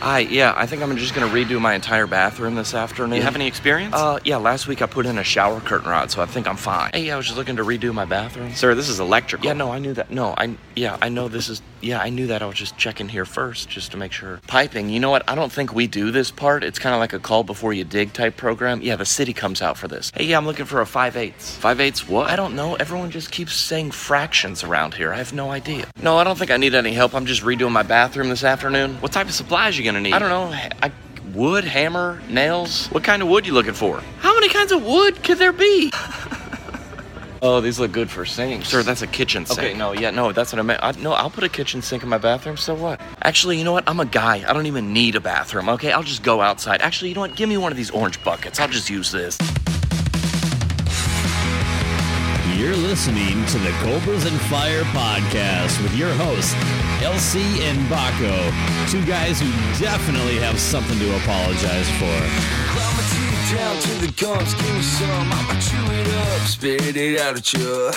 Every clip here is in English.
Hi, yeah, I think I'm just gonna redo my entire bathroom this afternoon. You have any experience? Uh, yeah, last week I put in a shower curtain rod, so I think I'm fine. Hey, yeah, I was just looking to redo my bathroom. Sir, this is electrical. Yeah, no, I knew that. No, I, yeah, I know this is, yeah, I knew that. I was just checking here first, just to make sure. Piping, you know what? I don't think we do this part. It's kind of like a call before you dig type program. Yeah, the city comes out for this. Hey, yeah, I'm looking for a 5 eighths. 5 eighths what? I don't know. Everyone just keeps saying fractions around here. I have no idea. No, I don't think I need any help. I'm just redoing my bathroom this afternoon. What type of supplies you gonna need? I don't know. I, wood, hammer, nails. What kind of wood you looking for? How many kinds of wood could there be? oh, these look good for sinks. Sir, that's a kitchen sink. Okay, no, yeah, no, that's what I meant. I, no, I'll put a kitchen sink in my bathroom, so what? Actually, you know what? I'm a guy. I don't even need a bathroom, okay? I'll just go outside. Actually, you know what? Give me one of these orange buckets. I'll just use this. You're listening to the Cobras and Fire podcast with your hosts, LC and Baco, two guys who definitely have something to apologize for. Down to the gums, give me some. I'ma chew it up, spit it out at you.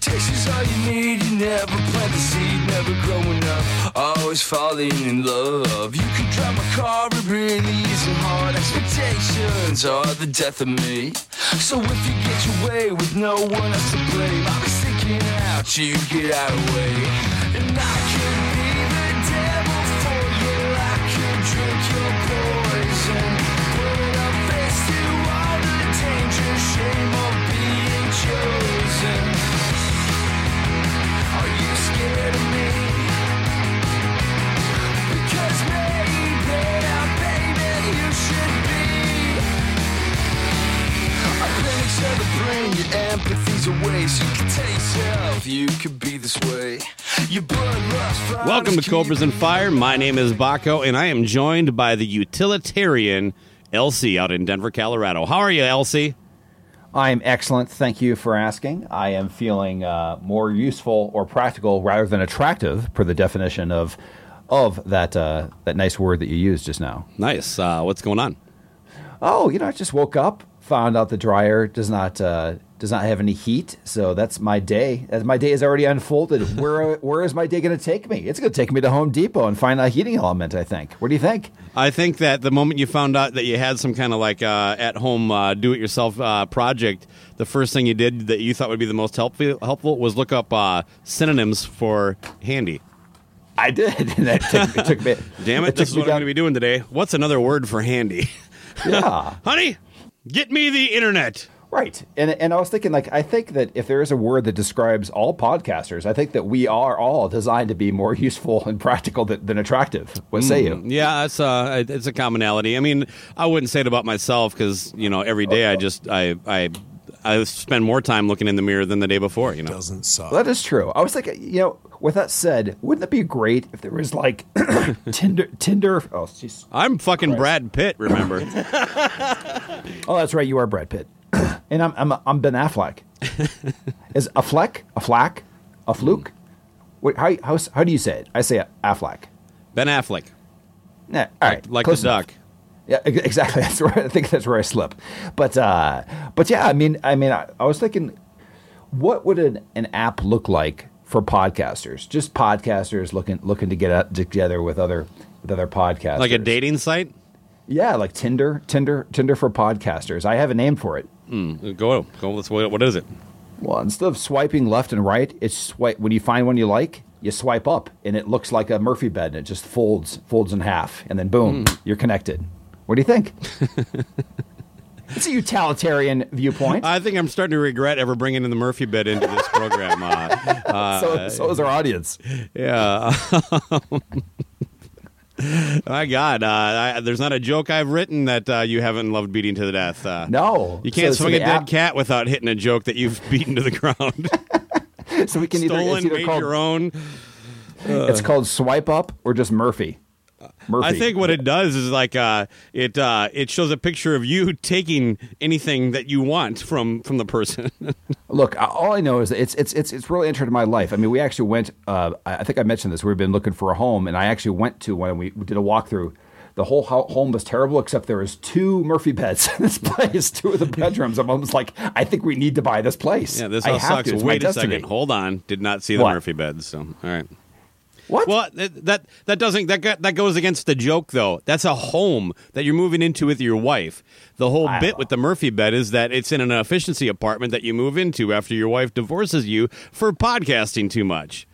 Taste is all you need, you never plant the seed, never growing up. Always falling in love. You can drive my car, it really isn't hard. Expectations are the death of me. So if you get your way with no one else to blame, I'll be sticking out, you get out of way. And I could the your empathy's away, so you can tell yourself you could be this way. Your bloodlust Welcome to Cobras and Fire. My name is Baco, and I am joined by the utilitarian LC out in Denver, Colorado. How are you, LC? I'm excellent. Thank you for asking. I am feeling uh, more useful or practical rather than attractive, per the definition of of that uh, that nice word that you used just now. Nice. Uh, what's going on? Oh, you know, I just woke up, found out the dryer does not uh, does not have any heat, so that's my day. As my day is already unfolded, where where is my day going to take me? It's going to take me to Home Depot and find a heating element. I think. What do you think? I think that the moment you found out that you had some kind of like uh, at home uh, do it yourself uh, project, the first thing you did that you thought would be the most helpful helpful was look up uh, synonyms for handy. I did. And that took, it took me. Damn it, took this is what I'm going to be doing today. What's another word for handy? Yeah. Honey, get me the internet. Right. And and I was thinking like I think that if there is a word that describes all podcasters, I think that we are all designed to be more useful and practical than, than attractive. What say hmm. you? Yeah, it's a, uh, it's a commonality. I mean, I wouldn't say it about myself because you know every day I just I I I spend more time looking in the mirror than the day before. You know, doesn't suck. That is true. I was like, you know, with that said, wouldn't it be great if there was like Tinder Tinder Oh, jeez. I'm fucking Brad Pitt. Remember? Oh, that's right, you are Brad Pitt. and I'm I'm I'm Ben Affleck. is a fleck, a flack, a fluke? Wait, how how how do you say it? I say Affleck. ben Affleck, Yeah, all right. like close the enough. duck. Yeah, exactly. That's where I think that's where I slip. But uh, but yeah, I mean, I mean, I, I was thinking, what would an, an app look like for podcasters? Just podcasters looking looking to get together with other with other podcasters, Like a dating site. Yeah, like Tinder, Tinder, Tinder for podcasters. I have a name for it. Hmm, go go. Let's. What, what is it? Well, instead of swiping left and right, it's swipe. When you find one you like, you swipe up, and it looks like a Murphy bed, and it just folds folds in half, and then boom, hmm. you're connected. What do you think? it's a utilitarian viewpoint. I think I'm starting to regret ever bringing in the Murphy bed into this program. Uh, uh, so, so is our audience. yeah. My God, uh, I, there's not a joke I've written that uh, you haven't loved beating to the death. Uh, No, you can't So- so swing a the dead cat without hitting a joke that you've beaten to the ground. So we can either, Stolen, it's either made called your own. it's called Swipe Up or just Murphy. Murphy. I think what it does is like uh, it uh, it shows a picture of you taking anything that you want from from the person. Look, all I know is that it's it's it's it's really entered my life. I mean, we actually went. Uh, I think I mentioned this. We've been looking for a home, and I actually went to one. And we, did a walkthrough. The whole home was terrible, except there was two Murphy beds in this place, two of the bedrooms. I'm almost like, I think we need to buy this place. yeah, this have sucks. to. Wait a destiny. second. Hold on. Did not see the What? Murphy beds. So all right. What? Well, that that, that doesn't that that goes against the joke though. That's a home that you're moving into with your wife. The whole I bit know. with the Murphy bed is that it's in an efficiency apartment that you move into after your wife divorces you for podcasting too much.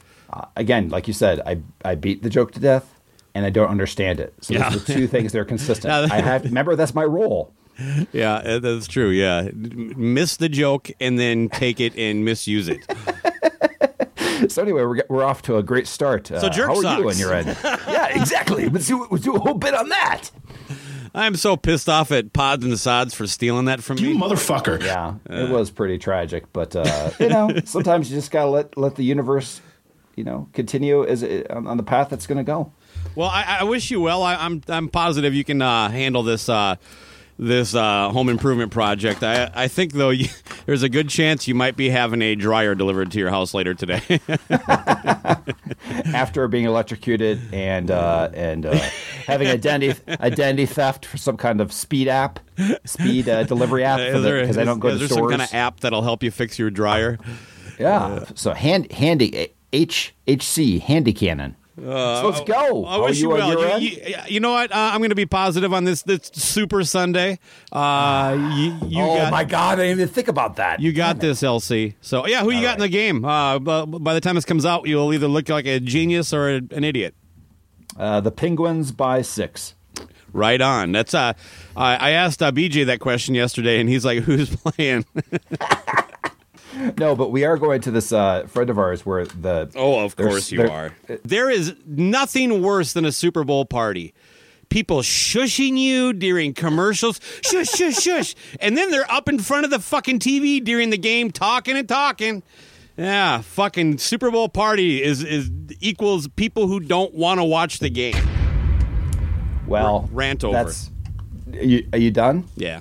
Again, like you said, I I beat the joke to death, and I don't understand it. So Yeah. the two things that are consistent. I have remember that's my role. Yeah, uh, that's true. Yeah, miss the joke and then take it and misuse it. So anyway, we're, we're off to a great start. Uh, So jerk how are you sucks. on your end? yeah, exactly. Let's do let's do a whole bit on that. I'm so pissed off at Pods and Sods for stealing that from You me. motherfucker. Yeah, it was pretty tragic, but uh, you know, sometimes you just gotta let let the universe, you know, continue as it, on, on the path that's going to go. Well, I, I wish you well. I, I'm I'm positive you can uh, handle this uh, this uh, home improvement project. I I think though you, there's a good chance you might be having a dryer delivered to your house later today. After being electrocuted and uh, and uh, having identity identity theft for some kind of speed app, speed uh, delivery app, because I don't go is to there stores. some kind of app that'll help you fix your dryer? yeah, so hand handy H HC handy cannon. So let's go. I How wish you, on well. You, you, you know what? Uh, I'm going to be positive on this this Super Sunday. Uh, you, you oh got, my god, I didn't even think about that. You got this, LC. So yeah, who you got in the game? Uh, by the time this comes out, you'll either look like a genius or a, an idiot. uh, the Penguins by six. Right on. That's uh, I, I asked uh, BJ that question yesterday, and he's like, "Who's playing?" No, but we are going to this uh, friend of ours where the Oh, of course you are. There is nothing worse than a Super Bowl party. People shushing you during commercials, shush, shush, shush, and then they're up in front of the fucking TV during the game, talking and talking. Yeah, fucking Super Bowl party is is equals people who don't want to watch the game. Well, Rant over. That's. Are you, are you done? Yeah.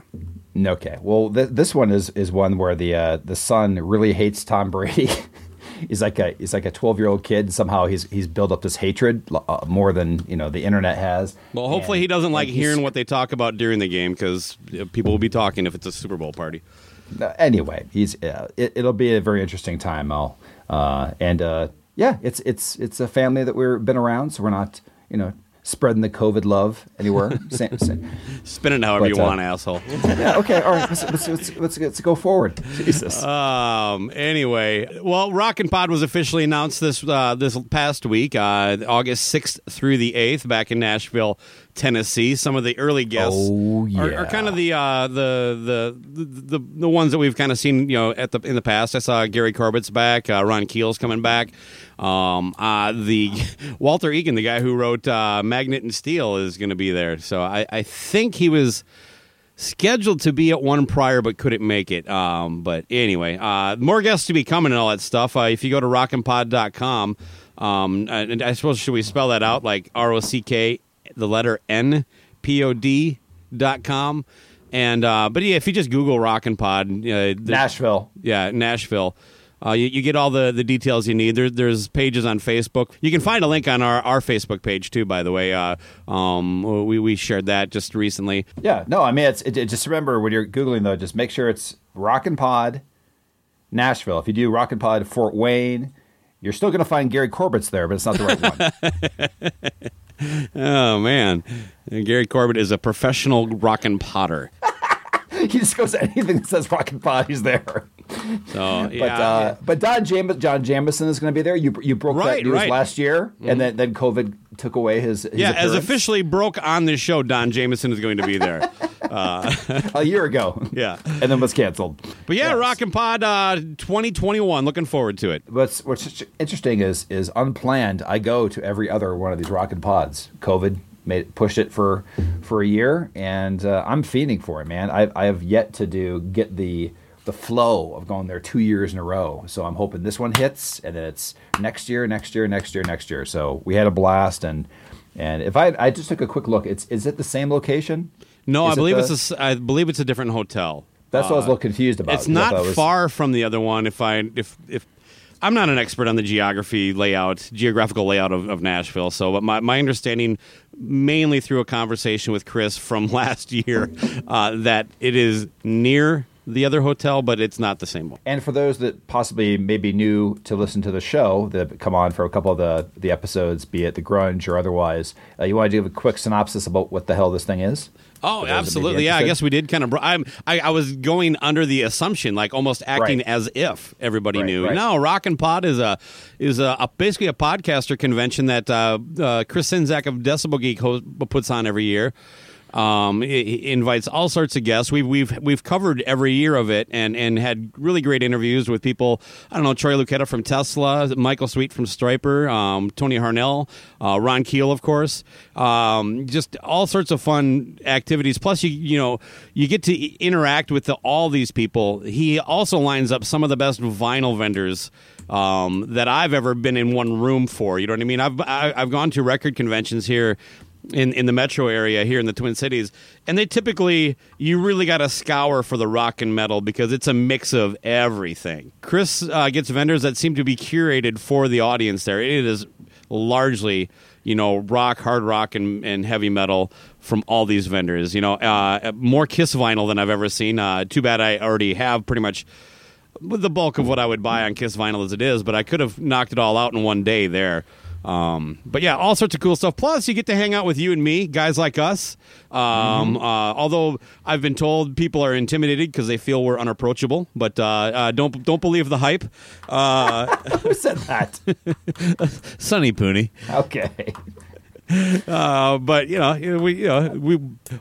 Okay. Well, th- this one is is one where the uh, the son really hates Tom Brady. he's like a he's like a twelve year old kid. Somehow he's he's built up this hatred uh, more than you know the internet has. Well, hopefully And- he doesn't like hearing what they talk about during the game because people will be talking if it's a Super Bowl party. Uh, anyway, he's uh, it, it'll be a very interesting time, Mel. Uh, and uh, yeah, it's it's it's a family that we've been around, so we're not you know spreading the COVID love anywhere. Sa- sa- Spin it however But, you uh, want, asshole. yeah, okay, all right. Let's let's, let's, let's, let's go forward. Jesus. Um. Anyway, well, Rockin' Pod was officially announced this uh, this past week, uh, August sixth through the eighth, back in Nashville, Tennessee. Some of the early guests Oh, are, yeah. are kind of the, uh, the the the the ones that we've kind of seen, you know, at the in the past. I saw Gary Corbett's back, uh, Ron Keel's coming back. Um, uh, the Walter Egan, the guy who wrote uh, Magnet and Steel, is going to be there. So I, I think he was scheduled to be at one prior but couldn't make it. Um, but anyway, uh, more guests to be coming and all that stuff. Uh, if you go to rockinpod.com, um, and I suppose should we spell that out like R O C K, the letter N P O D dot com. And uh, but yeah, if you just Google Rockin' Pod, uh, the- Nashville. yeah, Nashville. Uh, you, you get all the, the details you need. There, there's pages on Facebook. You can find a link on our, our Facebook page too. By the way, uh, um, we we shared that just recently. Yeah, no, I mean, it's it, it- just remember when you're googling though, just make sure it's Rockin' Pod, Nashville. If you do Rockin' Pod Fort Wayne, you're still going to find Gary Corbett's there, but it's not the right one. Oh man, Gary Corbett is a professional rockin' potter. he just goes to anything that says Rockin' Pod, he's there. So But yeah, uh, but Don Jam- John Jamieson is going to be there. You you broke Right, that news right. Mm-hmm. last year, and then then COVID took away his, his yeah. As officially broke on this show, Don Jamieson is going to be there. a year ago. Yeah. and then was canceled. But yeah, Yes. Rockin' Pod uh, 2021. Looking forward to it. What's what's interesting is is unplanned. I go to every other one of these rockin' pods. COVID made pushed it for for a year, and uh, I'm fiending for it, man. I I have yet to do get the the flow of going there two years in a row. So I'm hoping this one hits, and then it's next year, next year, next year, next year. So we had a blast, and and if I I just took a quick look, it's is it the same location? No, Is I it believe the- it's a I believe it's a different hotel. That's what I was a little confused about. It's 'cause I not thought it was- far from the other one. If I if if I'm not an expert on the geography layout, geographical layout of, of Nashville. So, but my, my understanding, mainly through a conversation with Chris from last year, uh, that it is near the other hotel, but it's not the same one. And for those that possibly may be new to listen to the show, that come on for a couple of the, the episodes, be it the grunge or otherwise, uh, you want to give a quick synopsis about what the hell this thing is? Oh, For those that may be absolutely. Yeah, I guess we did kind of. Br- I'm. I, I was going under the assumption, like almost acting Right. as if everybody Right, knew. right. No, Rockin' Pod is a is a, a basically a podcaster convention that uh, uh, Chris Czynszak of Decibel Geek puts on every year. Um, he invites all sorts of guests. We've we've we've covered every year of it and and had really great interviews with people. I don't know Troy Luccketta from Tesla, Michael Sweet from Stryper, um, Tony Harnell, uh, Ron Keel, of course. Um, just all sorts of fun activities. Plus, you you know you get to interact with the, all these people. He also lines up some of the best vinyl vendors um, that I've ever been in one room for. You know what I mean? I've I- I've gone to record conventions here in in the metro area here in the Twin Cities, and they typically you really got to scour for the rock and metal because it's a mix of everything. Chris uh, gets vendors that seem to be curated for the audience. There, it is largely you know rock, hard rock, and, and heavy metal from all these vendors. You know, uh, more Kiss vinyl than I've ever seen. Uh, too bad I already have pretty much the bulk of what I would buy on Kiss vinyl as it is, but I could have knocked it all out in one day there. Um, but yeah, all sorts of cool stuff. Plus, you get to hang out with you and me, guys like us. Um, uh, although I've been told people are intimidated because they feel we're unapproachable, but uh, uh, don't don't believe the hype. Uh, Who said that? Sonny Pooney. okay. Uh, but you know, we you know we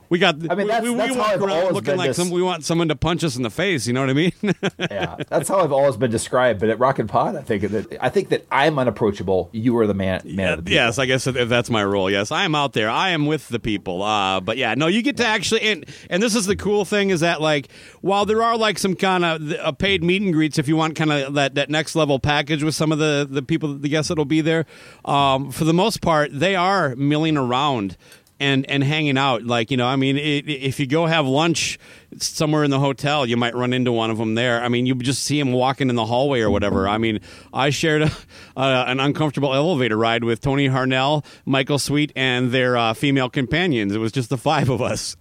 we got. I mean, we- that's- we, we that's how walk I've around looking like some. We want someone to punch us in the face. You know what I mean? Yeah, that's how I've always been described. But at Rockin' Pod, I think that I think that I'm unapproachable. You are the man, man of the people. yes, I guess if that's my role. Yes, I am out there. I am with the people. Uh, but yeah, no, you get to actually and and this is the cool thing is that like while there are like some kind of uh, paid meet and greets if you want kind of that that next level package with some of the the people the guests that'll be there, um, for the most part they are milling around. And, and hanging out. Like you know I mean i if you go have lunch somewhere in the hotel you might run into one of them there. I mean you just see him walking in the hallway or whatever. I mean I shared a, an uncomfortable elevator ride with Tony Harnell Michael Sweet and their uh, female companions. It was just the five of us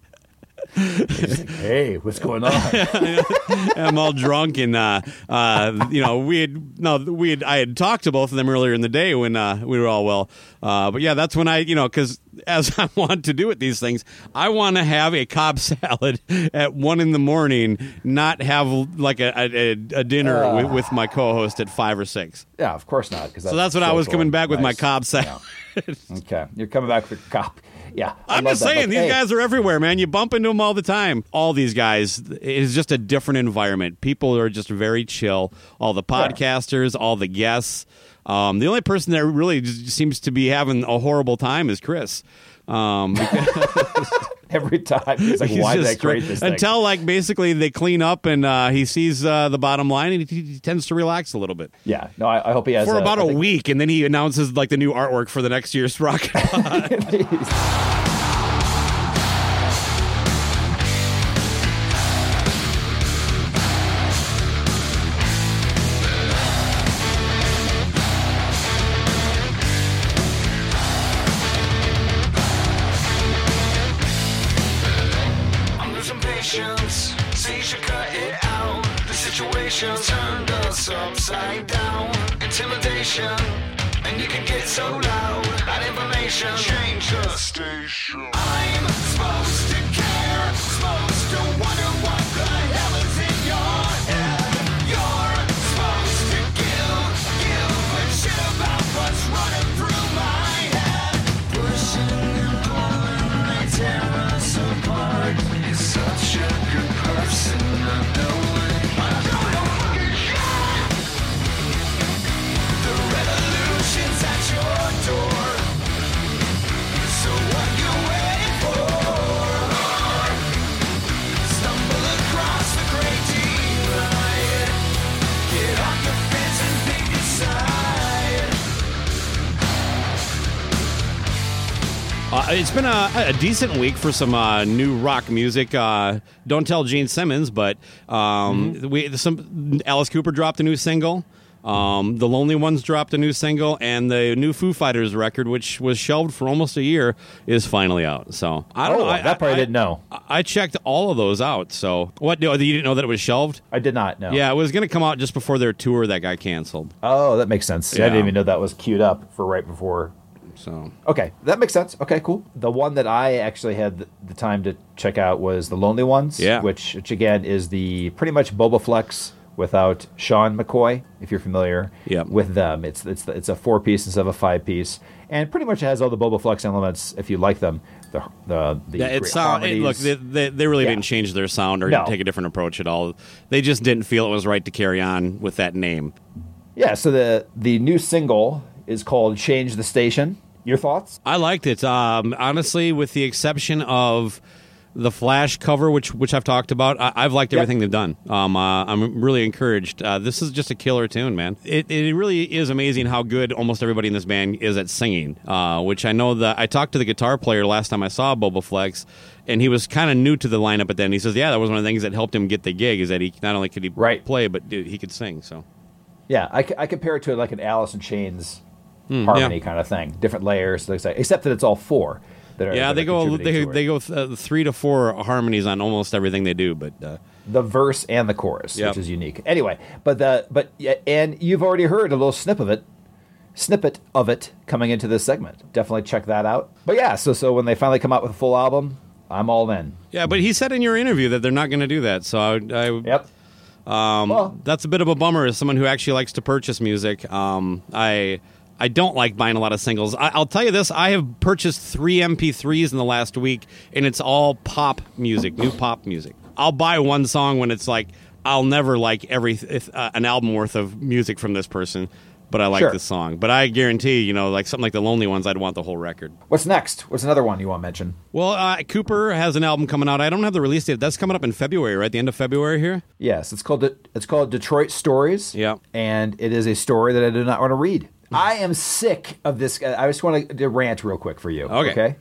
Hey, what's going on? I'm all drunk and uh, uh, you know we had no we had I had talked to both of them earlier in the day when uh, we were all well uh, but yeah that's when I you know because as I want to do with these things I want to have a Cobb salad at one in the morning not have like a, a, a dinner with, with my co-host at five or six yeah, of course not. Because so that's what I was coming back with my Cobb salad. Okay, you're coming back with cop. Yeah, I I'm just that. saying, these hey, guys are everywhere, man. You bump into them all the time. All these guys, it is just a different environment. People are just very chill. All the podcasters, all the guests. Um, the only person that really seems to be having a horrible time is Chris. Um, every time he's like, he's "Why did I create this thing?" Until like basically they clean up and uh, he sees uh, the bottom line and he, he tends to relax a little bit yeah, no, I, I hope he has for a, about I a think- week, and then he announces like the new artwork for the next year's rock. Upside down. Intimidation, and you can get so loud. That information change the station. I'm supposed to care, supposed to wonder what it's been a, a decent week for some uh, new rock music. Uh, don't tell Gene Simmons, but um, Mm-hmm. we some Alice Cooper dropped a new single. Um, the Lonely Ones dropped a new single, and the new Foo Fighters record, which was shelved for almost a year, is finally out. So I don't Oh, know. I, that part I didn't know. I- I checked all of those out. So what? You didn't know that it was shelved? I did not know. Yeah, it was going to come out just before their tour that got canceled. Oh, that makes sense. I didn't even know that was queued up for right before. So Okay, that makes sense. Okay, cool. The one that I actually had the, time to check out was the Lonely Ones. Yeah. Which, which again is the pretty much Bobaflex without Shaun McCoy, if you're familiar. Yep. With them, it's it's it's a four piece instead of a five piece, and pretty much has all the Bobaflex elements if you like them. The the the Yeah, it's sound. It, look, they, they, they really Yeah. didn't change their sound or No. take a different approach at all. They just didn't feel it was right to carry on with that name. yeah. So the the new single is called "Change the Station." Your thoughts? I liked it. Um, honestly, with the exception of the Flash cover, which which I've talked about, I, I've liked Yep. everything they've done. Um, uh, I'm really encouraged. Uh, this is just a killer tune, man. It, it really is amazing how good almost everybody in this band is at singing. Uh, which I know that I talked to the guitar player last time I saw Bobaflex, and he was kind of new to the lineup. But then he says, "Yeah, that was one of the things that helped him get the gig. Is that he not only could he Right. play, but dude, he could sing." So Yeah, I, I compare it to like an Alice in Chains Hmm, harmony yeah. kind of thing. Different layers, except that it's all four. That are, yeah, they go they, they go th- uh, three to four harmonies on almost everything they do, but. Uh, the verse and the chorus, Yep. which is unique. Anyway, but the but yeah, and you've already heard a little snip of it, snippet of it coming into this segment. Definitely check that out. But yeah, so so when they finally come out with a full album, I'm all in. Yeah, but he said in your interview that they're not going to do that. So I, I Yep. Um, well, that's a bit of a bummer as someone who actually likes to purchase music. Um, I I don't like buying a lot of singles. I, I'll tell you this: I have purchased three MP3s in the last week, and it's all pop music, new pop music. I'll buy one song when it's like I'll never like every uh, an album worth of music from this person, but I like Sure. this song. But I guarantee, you know, like something like the Lonely Ones, I'd want the whole record. what's next? What's another one you want to mention? Well, uh, Cooper has an album coming out. I don't have the release date. That's coming up in February, right? The end of February here. Yes, it's called De- it's called Detroit Stories. Yeah. and it is a story that I do not want to read. I am sick of this. Uh, I just want to rant real quick for you. Okay. Okay.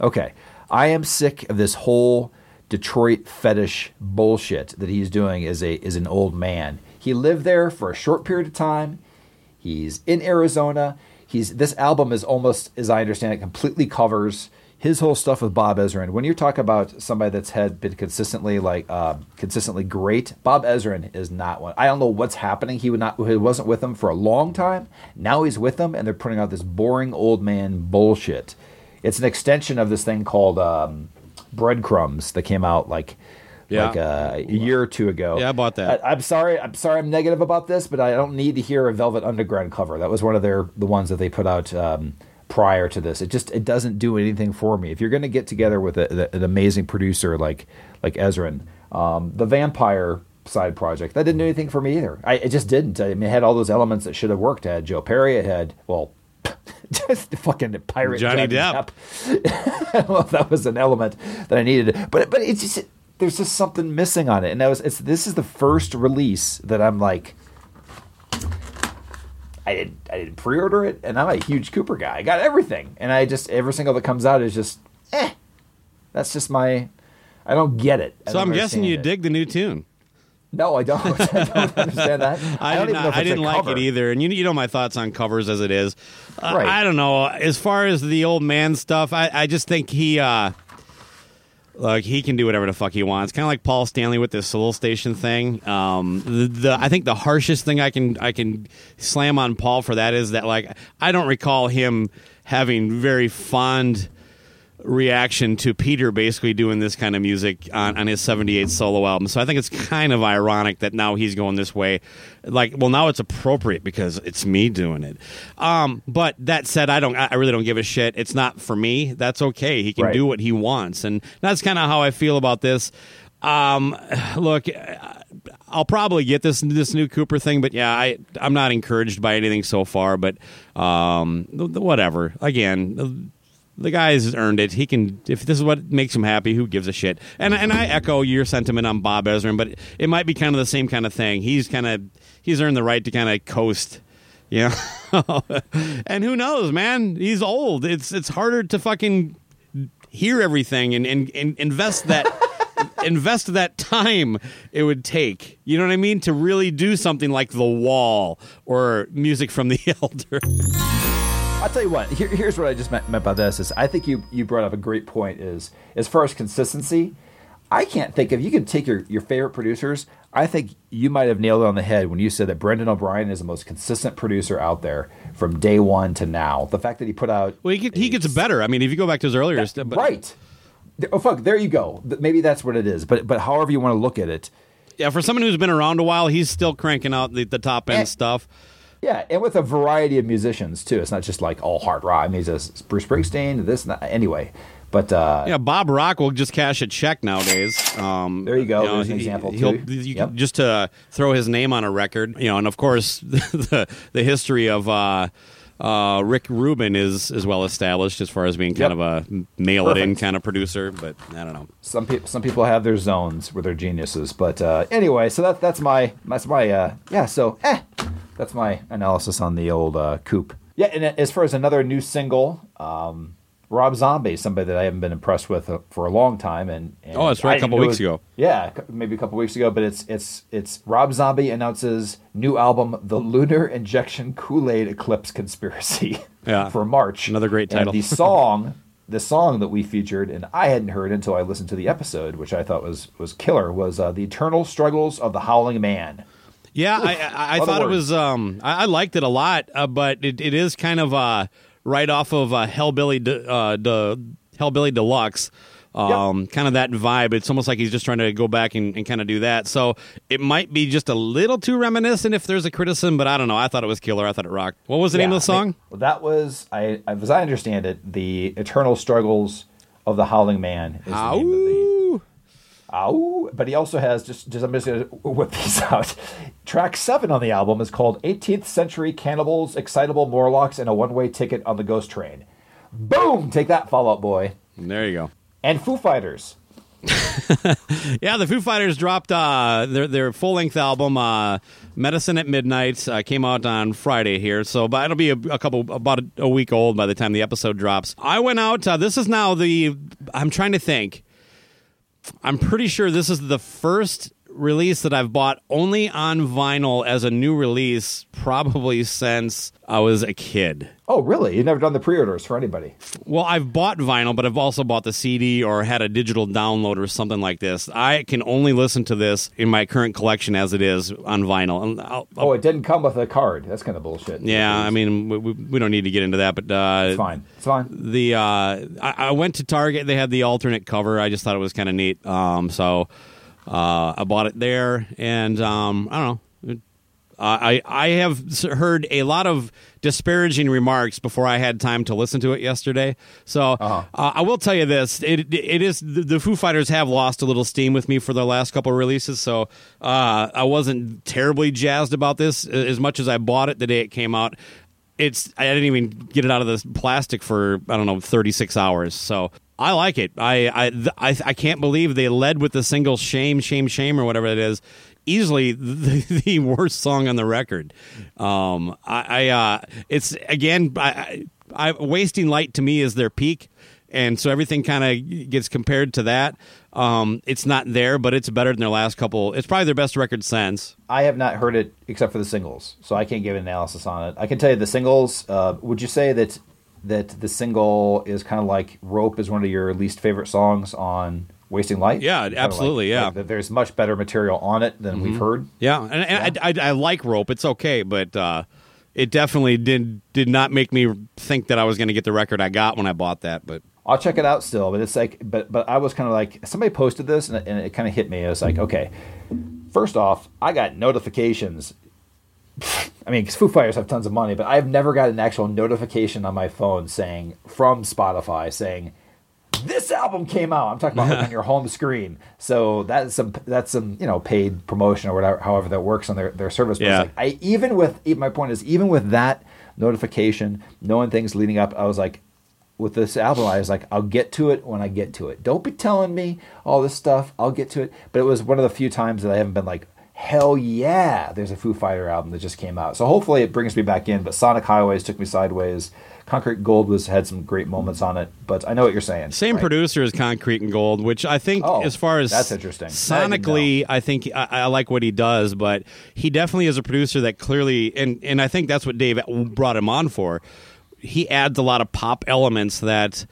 Okay. I am sick of this whole Detroit fetish bullshit that he's doing as a as an old man. He lived there for a short period of time. He's in Arizona. He's this album is almost, as I understand it, completely covers his whole stuff with Bob Ezrin. When you talk about somebody that's had been consistently like uh, consistently great, Bob Ezrin is not one. I don't know what's happening. He would not. He wasn't with them for a long time. Now he's with them, and they're putting out this boring old man bullshit. It's an extension of this thing called um, Breadcrumbs that came out like. Yeah. Like uh, a year or two ago. Yeah, I bought that. I, I'm sorry. I'm sorry. I'm negative about this, but I don't need to hear a Velvet Underground cover. That was one of their the ones that they put out um, prior to this. It just it doesn't do anything for me. If you're going to get together with a, an amazing producer like like Ezrin, um, the Vampire side project that didn't do anything for me either. I it just didn't. I mean, it had all those elements that should have worked. It had Joe Perry. It had well. Just the fucking pirate Johnny Depp. I don't know if that was an element that I needed, but but it's just there's just something missing on it, and that was it's this is the first release that I'm like, I didn't I didn't pre-order it, and I'm a huge Cooper guy. I got everything, and I just every single that comes out is just eh. That's just my. I don't get it. I So I'm guessing you it. dig the new tune. No, I don't. I don't understand that. I, don't did not, know I didn't like cover. it either, and you, you know my thoughts on covers as it is. Uh, Right. I don't know. As far as the old man stuff, I, I just think he, uh, like, he can do whatever the fuck he wants. Kind of like Paul Stanley with this Soul Station thing. Um, the, the I think the harshest thing I can I can slam on Paul for that is that like I don't recall him having very fond reaction to Peter basically doing this kind of music on, on his 78 solo album. So I think it's kind of ironic that now he's going this way. Like, well, now it's appropriate because it's me doing it. Um, but that said, I don't, I really don't give a shit. It's not for me. That's okay. He can Right. do what he wants. And that's kind of how I feel about this. Um, look, I'll probably get this this new Cooper thing, but yeah, I I'm not encouraged by anything so far. But um, whatever. Again, the, guy's earned it. He can if this is what makes him happy. Who gives a shit? And and I echo your sentiment on Bob Ezrin, but it might be kind of the same kind of thing. He's kind of he's earned the right to kind of coast. Yeah, and who knows, man? He's old. It's it's harder to fucking hear everything and, and, and invest that invest that time it would take. You know what I mean? To really do something like The Wall or music from The Elder. I'll tell you what. Here, here's what I just meant, meant by this is I think you you brought up a great point. Is as far as consistency, I can't think of you could take your your favorite producers. I think you might have nailed it on the head when you said that Brendan O'Brien is the most consistent producer out there from day one to now. The fact that he put out Well, he, get, he gets better. I mean, if you go back to his earlier stuff, but- right. Oh fuck! There you go. Maybe that's what it is. But but however you want to look at it, Yeah, for someone who's been around a while, he's still cranking out the, the top end Eh. stuff. Yeah, and with a variety of musicians too. It's not just like all hard rock. I mean, it's Bruce Springsteen, this, and that. Anyway, but uh, Yeah, Bob Rock will just cash a check nowadays. Um, There you go. know, There's an example, too. you Yep. can- just to throw his name on a record, you know, and of course the the history of uh, uh, Rick Rubin is is well established as far as being kind Yep. of a mail it in kind of producer. But I don't know. some people some people have their zones where they're geniuses. But uh, anyway, so that that's my that's my uh, yeah. So eh, that's my analysis on the old uh, coupe. Yeah, and as far as another new single, um, Rob Zombie, somebody that I haven't been impressed with uh, for a long time, and, and Oh, that's right, I a couple weeks it- ago. Yeah, maybe a couple weeks ago, but it's it's it's Rob Zombie announces new album, The Lunar Injection Kool Aid Eclipse Conspiracy, Yeah. for March. Another great And title. the song, the song that we featured, and I hadn't heard until I listened to the episode, which I thought was was killer, was uh, the Eternal Struggles of the Howling Man. Yeah, I, I, I thought it was. Um, I, I liked it a lot, uh, but it, it is kind of uh, right off of uh, Hellbilly, De, uh, De, Hellbilly Deluxe. Um, Kind of that vibe. It's almost like he's just trying to go back and, and kind of do that. So it might be just a little too reminiscent if there's a criticism, but I don't know. I thought it was killer. I thought it rocked. What was the name of the song? that was I, as I understand it, the Eternal Struggles of the Howling Man is the name of the. Ow. Ow! But he also has just just I'm just gonna whip these out. Track seven on the album is called 18th Century Cannibals, Excitable Morlocks, and a One-Way Ticket on the Ghost Train. Boom! Take that, Fall Out Boy. There you go. And Foo Fighters. Yeah, the Foo Fighters dropped uh, their their full length album, uh, "Medicine at Midnight," uh, came out on Friday here. So, but it'll be a, a couple about a, a week old by the time the episode drops. I went out. Uh, this is now the. I'm trying to think. I'm pretty sure this is the first release that I've bought only on vinyl as a new release, probably since I was a kid. Oh, really? You've never done the pre-orders for anybody? Well, I've bought vinyl, but I've also bought the CD or had a digital download or something like this. I can only listen to this in my current collection as it is on vinyl. And I'll, I'll- Oh, it didn't come with a card. That's kind of bullshit. yeah, I mean, we, we we don't need to get into that, but uh, it's fine. It's fine. the uh, I, I went to Target. They had the alternate cover. I just thought it was kind of neat. Um, so uh, I bought it there, and um, I don't know. Uh, I I have heard a lot of disparaging remarks before I had time to listen to it yesterday. So uh I will tell you this: it it is the, the Foo Fighters have lost a little steam with me for their last couple releases. So uh, I wasn't terribly jazzed about this as much as I bought it the day it came out it's I didn't even get it out of the plastic for I don't know 36 hours. So I like it. I I th- I, I can't believe they led with the single "Shame, Shame, Shame" or whatever it is. Easily the, the worst song on the record. Um, I, I uh, it's again I, I, wasting light to me is their peak. And so everything kind of gets compared to that. Um, it's not there, but it's better than their last couple. It's probably their best record since. I have not heard it except for the singles, so I can't give an analysis on it. I can tell you the singles. Uh, would you say that that the single is kind of like "Rope" is one of your least favorite songs on "Wasting Light"? Yeah, absolutely, like- yeah. like there's much better material on it than we've heard. Yeah, and, and I, I, I like rope. It's okay, but uh, it definitely did did not make me think that I was going to get the record I got when I bought that. But I'll check it out still, but it's like, but but I was kind of like, somebody posted this and it, and it kind of hit me. I was like, okay, first off, I got notifications. I mean, 'cause Foo Fighters have tons of money, but I've never got an actual notification on my phone saying from Spotify saying this album came out. I'm talking about like on your home screen. So that's some that's some you know paid promotion or whatever, however that works on their their service. But Yeah. like I even with my point is even with that notification, knowing things leading up, I was like, with this album, I was like, I'll get to it when I get to it. Don't be telling me all this stuff. I'll get to it. But it was one of the few times that I haven't been like, hell yeah, there's a Foo Fighter album that just came out. So hopefully it brings me back in. But Sonic Highways took me sideways. Concrete Gold was had some great moments on it, but I know what you're saying. Same right? producer as Concrete and Gold, which I think, Oh, as far as that's interesting. I sonically, I, think I, I like what he does, but he definitely is a producer that clearly, and and I think that's what Dave brought him on for. He adds a lot of pop elements that.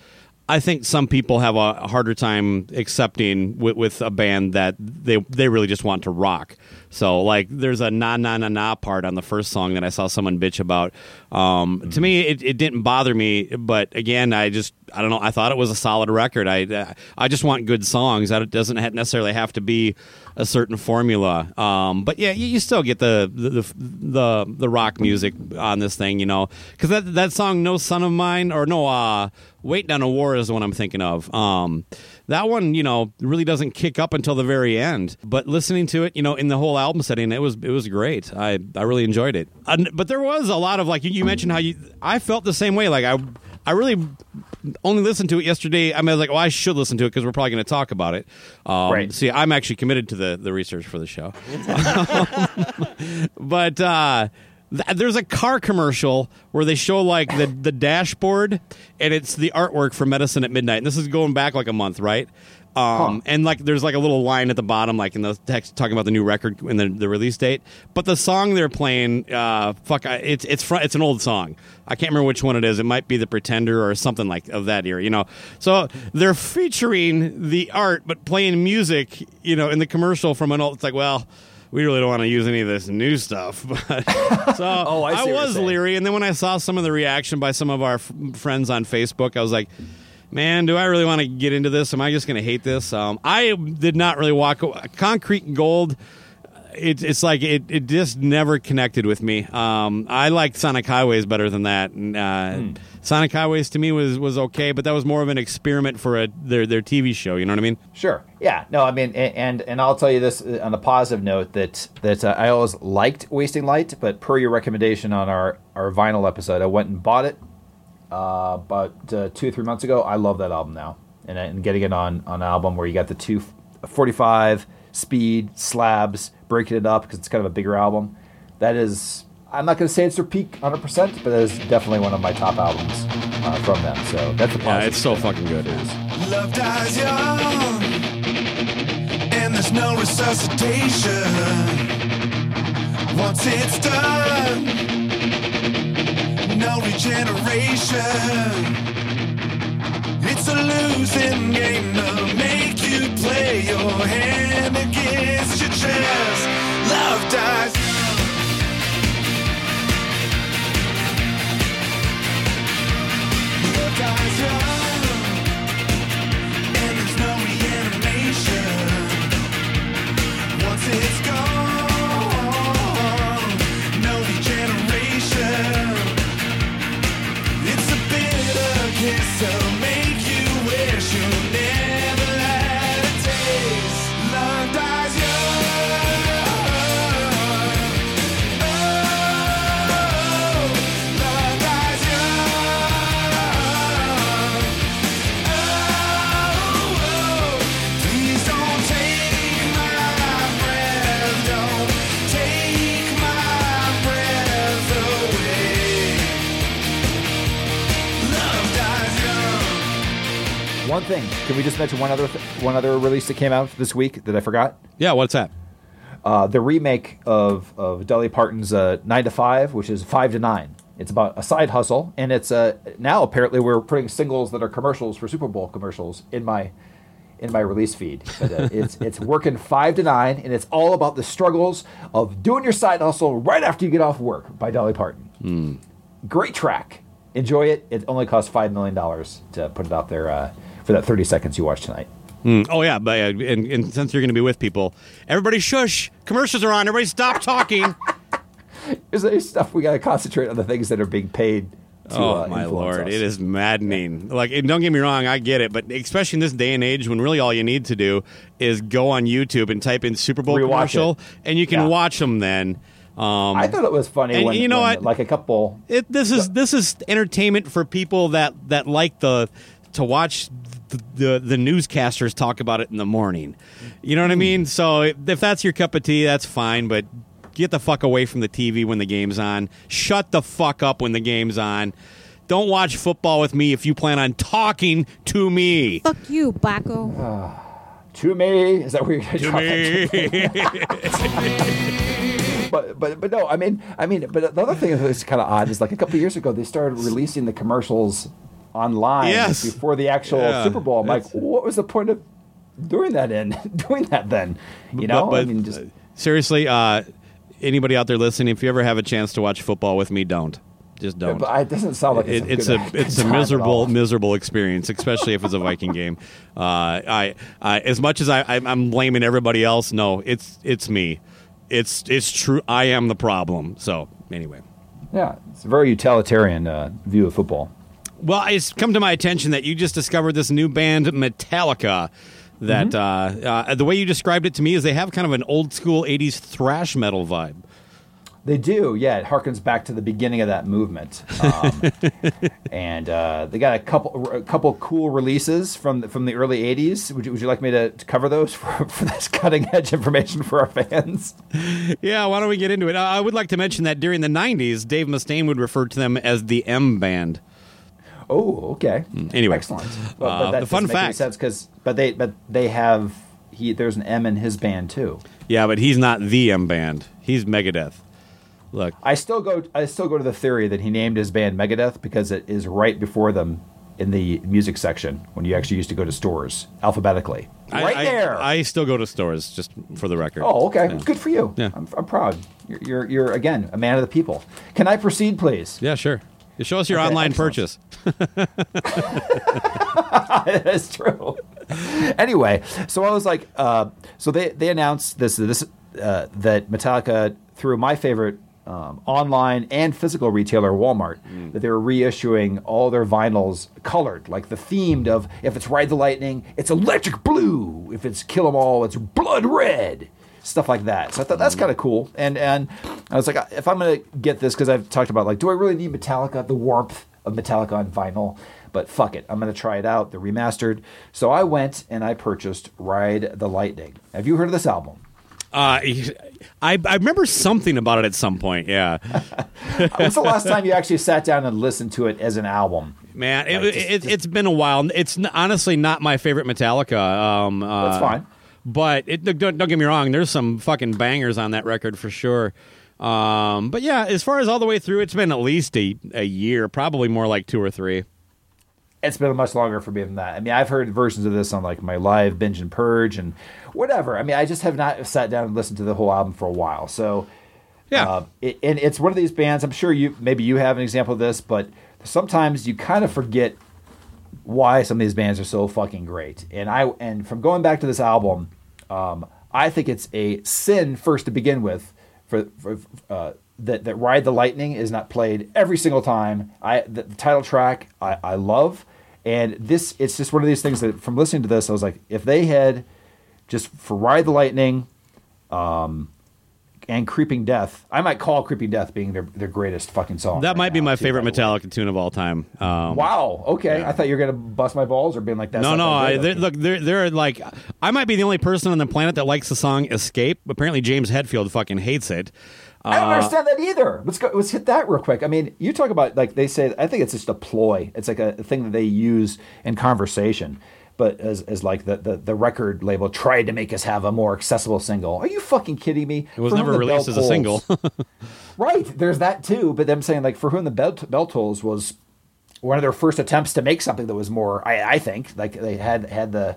I think some people have a harder time accepting with, with a band that they they really just want to rock. So like, there's a na na na na part on the first song that I saw someone bitch about. Um, To me, it, it didn't bother me, but again, I just I don't know. I thought it was a solid record. I I just want good songs. That it doesn't necessarily have to be a certain formula. Um, but yeah, you, you still get the the, the the the rock music on this thing, you know, because that that song "No Son of Mine" or no, uh, "Waiting on a War" is the one I'm thinking of. Um, that one, you know, really doesn't kick up until the very end. But listening to it, you know, in the whole album setting, it was it was great. I I really enjoyed it. Uh, but there was a lot of like you, you mentioned how you I felt the same way. Like I I really only listened to it yesterday. I mean, I was like, well, I should listen to it because we're probably going to talk about it. Um, Right. See, I'm actually committed to the the research for the show. but uh, th- there's a car commercial where they show like the the dashboard, and it's the artwork for Medicine at Midnight. And this is going back like a month, right? Um, And like, there's like a little line at the bottom, like in the text, talking about the new record and the, the release date. But the song they're playing, uh, fuck, I, it's it's fr- it's an old song. I can't remember which one it is. It might be the Pretender or something like of that era, you know. So they're featuring the art, but playing music, you know, in the commercial from an old. It's like, well, we really don't want to use any of this new stuff. But so Oh, I see was leery, and then when I saw some of the reaction by some of our f- friends on Facebook, I was like. Man, do I really want to get into this? Am I just going to hate this? Um, I did not really walk. Concrete and Gold it, it's like it, it just never connected with me. Um, I liked Sonic Highways better than that. And, uh, Hmm. Sonic Highways to me was, was okay, but that was more of an experiment for a, their their TV show. You know what I mean? Sure. Yeah. No. I mean, and and I'll tell you this uh, on a positive note that that uh, I always liked Wasting Light, but per your recommendation on our our vinyl episode, I went and bought it uh, about uh, two or three months ago. I love that album now, and, and getting it on on an album where you got the two forty five speed slabs, breaking it up because it's kind of a bigger album. That is. I'm not going to say it's their peak 100%, but that is definitely one of my top albums uh, from them. So that's a positive. Yeah, it's so fucking good. It is. Love dies young, and there's no resuscitation. Once it's done, no regeneration. It's a losing game to make you play your hand against your chest. Love dies. Love dies young. And there's no reanimation Once it's gone One thing. Can we just mention one other th- one other release that came out this week that I forgot? Yeah, what's that? Uh, the remake of of Dolly Parton's uh, Nine to Five, which is Five to Nine. It's about a side hustle, and it's uh, now apparently we're putting singles that are commercials for Super Bowl commercials in my in my release feed. But, uh, it's it's working five to nine, and it's all about the struggles of doing your side hustle right after you get off work by Dolly Parton. Great track. Enjoy it. It only costs five million dollars to put it out there uh, for that thirty seconds you watch tonight. Mm, oh yeah, but uh, and, and since you're going to be with people, everybody shush. Commercials are on. Everybody stop talking. There's there's stuff we got to concentrate on the things that are being paid. To, oh uh, my lord, us. it is maddening. Like, and don't get me wrong, I get it, but especially in this day and age, when really all you need to do is go on YouTube and type in Super Bowl Rewatch commercial, it. and you can Yeah. watch them. Then, um, I thought it was funny And when you know when, what? like a couple. it, this is this is entertainment for people that that like the to watch the, the the newscasters talk about it in the morning. You know what I hmm. mean? So if if that's your cup of tea, that's fine. But get the fuck away from the TV when the game's on. Shut the fuck up when the game's on. don't watch football with me if you plan on talking to me. Fuck you, Blacko. To me, is that where you're To drop that me. but but but no, I mean I mean, but the other thing that's kind of odd is like a couple of years ago they started releasing the commercials online Yes. before the actual Yeah, Super Bowl. I'm like, what was the point of doing that in doing that then? You know, But- but, I mean, just uh, seriously, uh, anybody out there listening, if you ever have a chance to watch football with me, don't. Just don't. but it doesn't sound like It, it's, it's a good- it's a miserable miserable experience, especially if it's a Viking game. Uh, I, I as much as I, I I'm blaming everybody else, no, it's it's me. It's it's true. I am the problem. So anyway, Yeah, it's a very utilitarian uh, view of football. Well, it's come to my attention that you just discovered this new band, Metallica. That Mm-hmm. uh, uh, the way you described it to me is they have kind of an old school '80s thrash metal vibe. They do, yeah. It harkens back to the beginning of that movement, um, and uh, they got a couple, a couple cool releases from the, from the early '80s. Would you, would you like me to, to cover those for, for this cutting edge information for our fans? Yeah, why don't we get into it? I would like to mention that during the '90s, Dave Mustaine would refer to them as the M Band. Oh, okay. Anyway, excellent. uh, the fun doesn't make fact- sense because, but they but they have he. There's an M in his band too. Yeah, but he's not the M Band. He's Megadeth. Look, I still go. I still go to the theory that he named his band Megadeth because it is right before them in the music section when you actually used to go to stores alphabetically. I- right I, there. I still go to stores, just for the record. oh, okay. Yeah. Good for you. Yeah. I'm, I'm proud. You're, you're, you're again a man of the people. Can I proceed, please? Yeah, sure. You show us your Okay, online excellent. purchase. That's true. anyway, so I was like, uh, so they they announced this this uh, that Metallica through my favorite um, online and physical retailer Walmart Mm. that they were reissuing all their vinyls colored, like the themed of if it's Ride the Lightning, it's electric blue. If it's Kill 'Em All, it's blood red. Stuff like that. So I thought that's Mm. kind of cool. And and I was like, if I'm gonna get this, because I've talked about like, do I really need Metallica? The warmth of Metallica on vinyl. But fuck it, I'm gonna try it out. They're remastered. So I went and I purchased Ride the Lightning. Have you heard of this album? Uh, I, I remember something about it at some point. Yeah, When's the last time you actually sat down and listened to it as an album? man, it, Like, it, it's been a while. It's honestly not my favorite Metallica. Um, uh, That's fine. But it, don't, don't get me wrong. There's some fucking bangers on that record for sure. Um, but yeah, as far as all the way through, it's been at least a, a year, probably more like two or three. It's been much longer for me than that. I mean, I've heard versions of this on like my live binge and purge and whatever. I mean, I just have not sat down and listened to the whole album for a while. So Yeah. Uh, it, and it's one of these bands. I'm sure you maybe you have an example of this, but sometimes you kind of forget why some of these bands are so fucking great. And I and from going back to this album, um, I think it's a sin first to begin with for, for uh, that that Ride the Lightning is not played every single time. I the, the title track I, I love, and this it's just one of these things that from listening to this I was like, if they had just for Ride the Lightning and Creeping Death. I might call Creeping Death being their, their greatest fucking song. That right might be my too, favorite. Metallica tune of all time. Um, Wow. Okay. Yeah. I thought you were gonna bust my balls or being like that. no, no. I, there- look, there are like, I might be the only person on the planet that likes the song "Escape." Apparently, James Hetfield fucking hates it. I don't Uh, understand that either. Let's go. Let's hit that real quick. I mean, you talk about like they say. I think it's just a ploy. It's like a, thing that they use in conversation. But as, as like the, the, the record label tried to make us have a more accessible single. Are you fucking kidding me? It was For never released as a single. Right. There's that too. But them saying like for whom the bell, bell tolls was one of their first attempts to make something that was more. I, I think like they had had the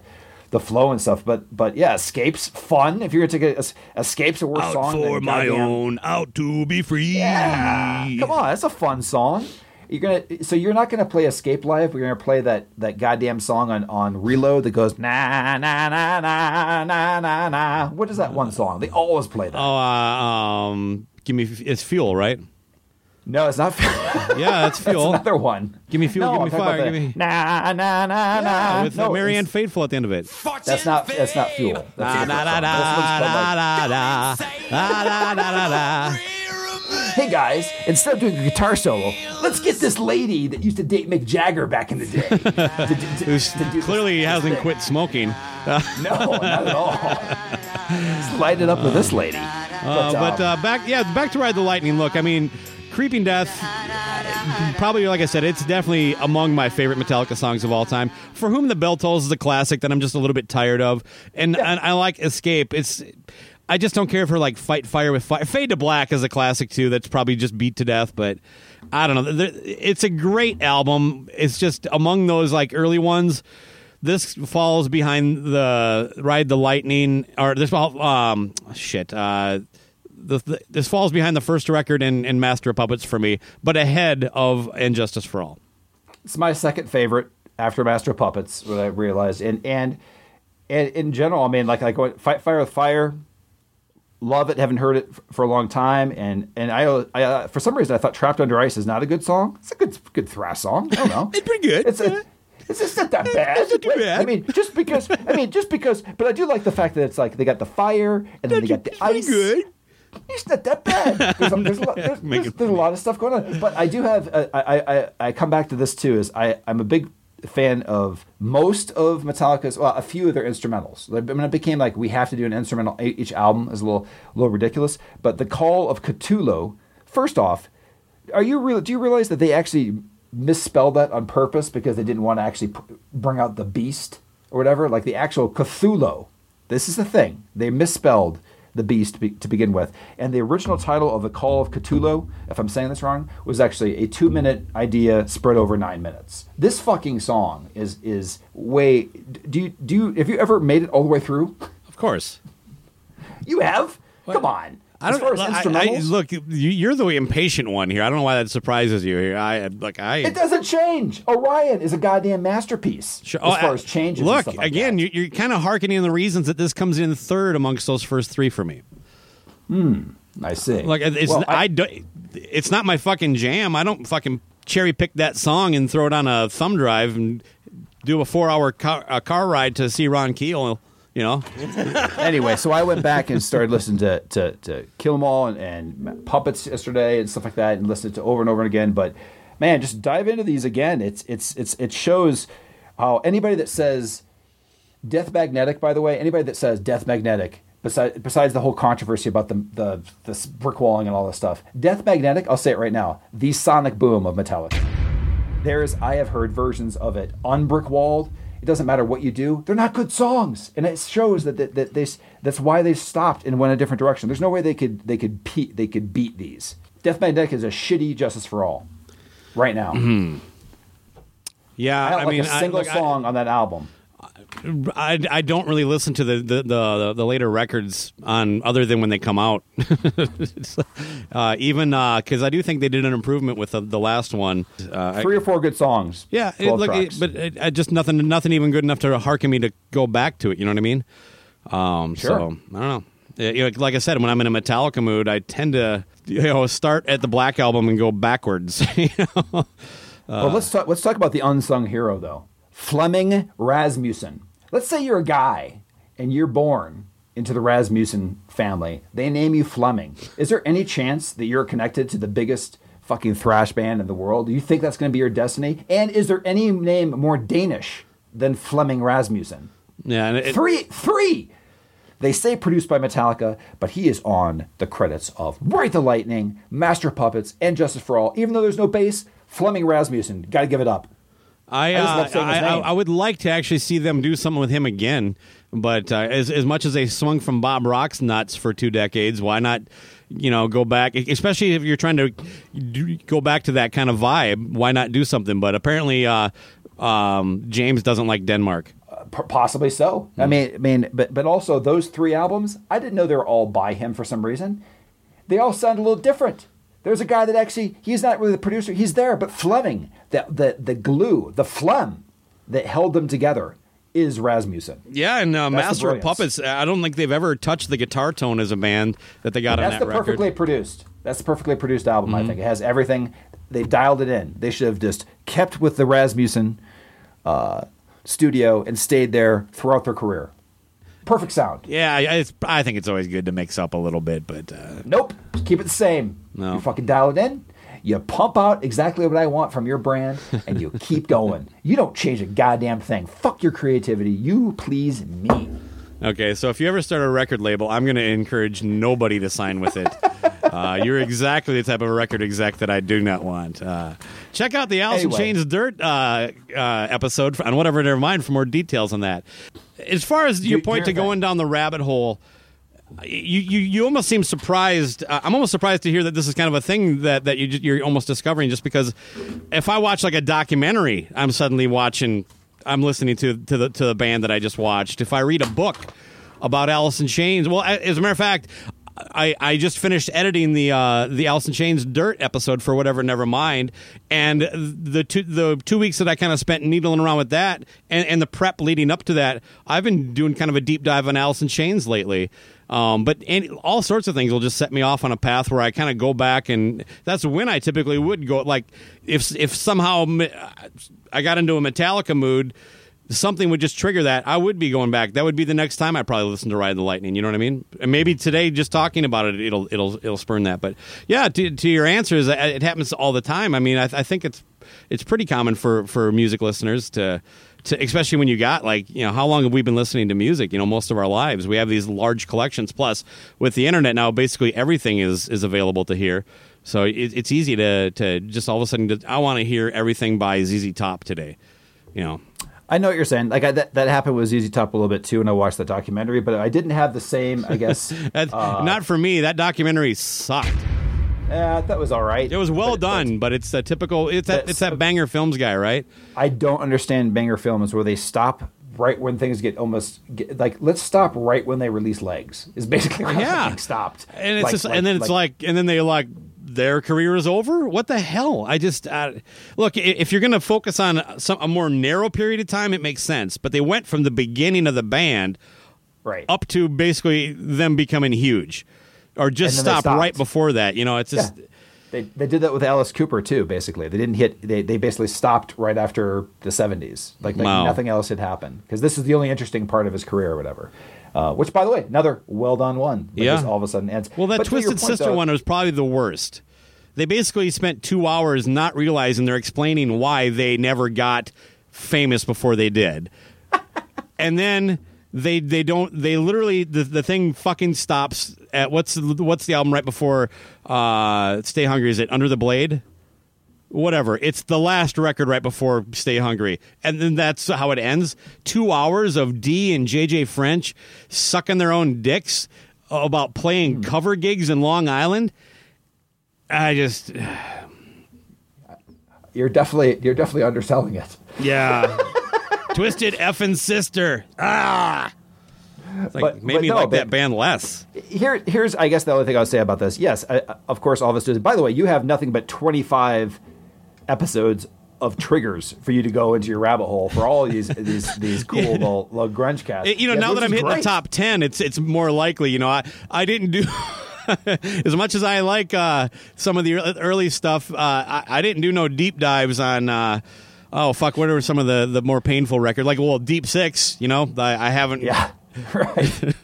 the flow and stuff. But but yeah, escapes fun. If you're gonna take a, es- escapes a worse out song for my goddamn- own, out to be free. Yeah, come on, that's a fun song. You're gonna so you're not gonna play Escape Live. We're gonna play that that goddamn song on on Reload that goes na na na na na na na. What is that one song? They always play that. Oh, uh, um, give me it's fuel, right? no, it's not. Yeah, that's That's fuel. another one. Give me fuel, No, give me fire, give the me- na na na na. with no, uh, Marianne Faithfull at the end of it. That's not that's not fuel. That's a Da, da, different da, song. This one's called, like, da, Hey guys, instead of doing a guitar solo, let's get this lady that used to date Mick Jagger back in the day. to, to- to- Who's to clearly this hasn't thing. quit smoking. No, not at all. Just light it up with this lady. Uh, but um, uh, back, yeah, back to Ride the Lightning. Look, I mean, Creeping Death. probably, like I said, it's definitely among my favorite Metallica songs of all time. For Whom the Bell Tolls is a classic that I'm just a little bit tired of, and, and I like Escape. It's I just don't care for like Fight Fire with Fire. Fade to Black is a classic too. That's probably just beat to death, but I don't know. It's a great album. It's just among those like early ones. This falls behind the Ride the Lightning, or this um, shit. Uh, the, the, this falls behind the first record and Master of Puppets for me, but ahead of And Justice for All. It's my second favorite after Master of Puppets. What I realized, and and and in general, I mean, like like fight fire with fire. Love it. Haven't heard it for a long time, and and I, I uh, for some reason I thought "Trapped Under Ice" is not a good song. It's a good good thrash song. I don't know. It's pretty good. It's a, it's just not that bad. It's not too bad. I mean, just because. I mean, just because. But I do like the fact that it's like they got the fire and then they got the ice. good. It's not that bad. There's, there's, a lot, there's, there's, a lot of stuff going on. But I do have. uh, I, I, I, I come back to this too. Is I I'm a big fan of most of Metallica's. Well, a few of their instrumentals. I mean, it became like we have to do an instrumental each album is a little a little ridiculous. But the Call of Cthulhu. First off, are you real? Do you realize that they actually misspelled that on purpose because they didn't want to actually bring out the beast or whatever? Like the actual Cthulhu. This is the thing. They misspelled the beast be- to begin with. And the original title of the Call of Cthulhu, if I'm saying this wrong, was actually a two minute idea spread over nine minutes. This fucking song is is way. Do you do you have you ever made it all the way through? Of course. You have. Come on. I don't as as I- I- look, you, you're the impatient one here. I don't know why that surprises you here. I like I. it doesn't change. Orion is a goddamn masterpiece Sure. as Oh, far uh, as changes. Look like again. that. You, you're kind of hearkening the reasons that this comes in third amongst those first three for me. Hmm. I see. Like it's Well, I, don't. It's not my fucking jam. I don't fucking cherry pick that song and throw it on a thumb drive and do a four hour car, a car ride to see Ron Keel. You know, anyway, so I went back and started listening to to, to Kill 'Em All and, and Puppets yesterday and stuff like that, and listened to over and over and again. But man, just dive into these again. It's it's it's it shows how anybody that says Death Magnetic, by the way, anybody that says Death Magnetic, besides besides the whole controversy about the the this brick walling and all this stuff, Death Magnetic, I'll say it right now, the sonic boom of Metallica. There's I have heard versions of it unbrick walled. It doesn't matter what you do; they're not good songs, and it shows that that, that they that's why they stopped and went a different direction. There's no way they could they could pe- they could beat these. Death Magnetic is a shitty Justice for All, right now. Mm-hmm. yeah. I I, don't like mean, a single I, look, I- song on that album. I, I don't really listen to the the, the, the later records on other than when they come out. Uh, even because I do think they did an improvement with the, the last one. Uh, I- Three or four good songs. yeah, it, 12 look, it, but it, I just nothing nothing even good enough to hearken me to go back to it. You know what I mean? Um, Sure. So I don't know. You know, like I said, when I'm in a Metallica mood, I tend to you know start at the Black album and go backwards. you know? well, let's talk. Let's talk about the unsung hero, though. Flemming Rasmussen. Let's say you're a guy and you're born into the Rasmussen family. They name you Flemming. Is there any chance that you're connected to the biggest fucking thrash band in the world? Do you think that's going to be your destiny? And is there any name more Danish than Flemming Rasmussen? Yeah, and it, Three, three. They say produced by Metallica, but he is on the credits of Ride the Lightning, Master Puppets, and Justice for All. Even though there's no bass, Flemming Rasmussen, got to give it up. I, I just uh, love saying I, I, name. I would like to actually see them do something with him again. But uh, as as much as they swung from Bob Rock's nuts for two decades, why not? You know, go back, especially if you're trying to do, go back to that kind of vibe. Why not do something? But apparently, uh, um, James doesn't like Denmark. P- possibly so. I mean, I mean, but but also those three albums, I didn't know they were all by him for some reason. They all sound a little different. There's a guy that actually he's not really the producer. He's there, but Flemming, the the the glue, the phlegm that held them together is Rasmussen. Yeah, and uh, Master of. Puppets. I don't think they've ever touched the guitar tone as a band that they got on That's that the record. perfectly produced. That's the perfectly produced album. Mm-hmm. I think it has everything. They dialed it in. They should have just kept with the Rasmussen uh, studio and stayed there throughout their career. Perfect sound. Yeah, I, it's, I think it's always good to mix up a little bit, but uh, Nope. Just keep it the same. No. You fucking dial it in. You pump out exactly what I want from your brand, and you keep going. You don't change a goddamn thing. Fuck your creativity. You please me. Okay, so if you ever start a record label, I'm going to encourage nobody to sign with it. uh, you're exactly the type of record exec that I do not want. Uh, check out the Alice Anyway. Chains Dirt uh, uh, episode on whatever. Never mind for more details on that. As far as your You- point to going down the rabbit hole, you, you, you almost seem surprised. Uh, I'm almost surprised to hear that this is kind of a thing that, that you you're almost discovering just because if I watch like a documentary, I'm suddenly watching, I'm listening to, to, the, to the band that I just watched. If I read a book about Alice in Chains, well, as a matter of fact, I, I just finished editing the uh, the Alice in Chains Dirt episode for whatever, never mind, and the two the two weeks that I kind of spent needling around with that, and, and the prep leading up to that, I've been doing kind of a deep dive on Alice in Chains lately. Um, but any, all sorts of things will just set me off on a path where I kind of go back, and that's when I typically would go. Like if if somehow I got into a Metallica mood, something would just trigger that. I would be going back. That would be the next time I probably listen to Ride the Lightning. You know what I mean? And maybe today, just talking about it, it'll it'll it'll spurn that. But yeah, to, to your answers, it it happens all the time. I mean, I, I think it's it's pretty common for for music listeners to. To, especially when you got like you know how long have we been listening to music you know most of our lives we have these large collections plus with the internet now basically everything is is available to hear so it, it's easy to to just all of a sudden just, I want to hear everything by ZZ Top today you know I know what you're saying. Like I, that, that happened with ZZ Top a little bit too, when I watched that documentary. But I didn't have the same. I guess. That, uh, not for me. That documentary sucked. Yeah, that was all right. It was well But- done, but it's a typical. It's that. It's that banger films guy, right? I don't understand banger films where they stop right when things get almost get, like let's stop right when they release legs is basically how Yeah. stopped And it's Like- just, like- and then it's like, and then they like their career is over. What the hell? I just uh, look. If you're going to focus on some a more narrow period of time, it makes sense. But they went from the beginning of the band right up to basically them becoming huge, or just And then they stop right before that. You know, it's yeah. just. they, they did that with Alice Cooper too basically they didn't hit they, they basically stopped right after the 70s like, like Wow. nothing else had happened because this is the only interesting part of his career or whatever uh, which by the way another well done one Yeah. all of a sudden ends Well, that But Twisted point, Sister though- one was probably the worst. They basically spent two hours not realizing they're explaining why they never got famous before they did, and then they they don't they literally the the thing fucking stops at what's the- what's the album right before uh, Stay Hungry? Is it Under the Blade? Whatever. It's the last record right before Stay Hungry. And then that's how it ends. Two hours of Dee and JJ French sucking their own dicks about playing cover gigs in Long Island. I just, you're definitely you're definitely underselling it yeah. Twisted effing sister. Ah. It's like, But- made but me no, like that band less. Here, here's I guess the only thing I'll say about this. Yes, I, of course, all of us do. By the way, you have nothing but 25 episodes of triggers for you to go into your rabbit hole for all these these these cool little, little grunge cats. It- you know, Yeah, now that I'm hitting the top ten, it's it's more likely. You know, I I didn't do as much as I like uh, some of the early stuff. Uh, I, I didn't do no deep dives on. Uh, oh fuck! What are some of the the more painful records? Like well, Deep Six. You know, I, I haven't. Yeah, right.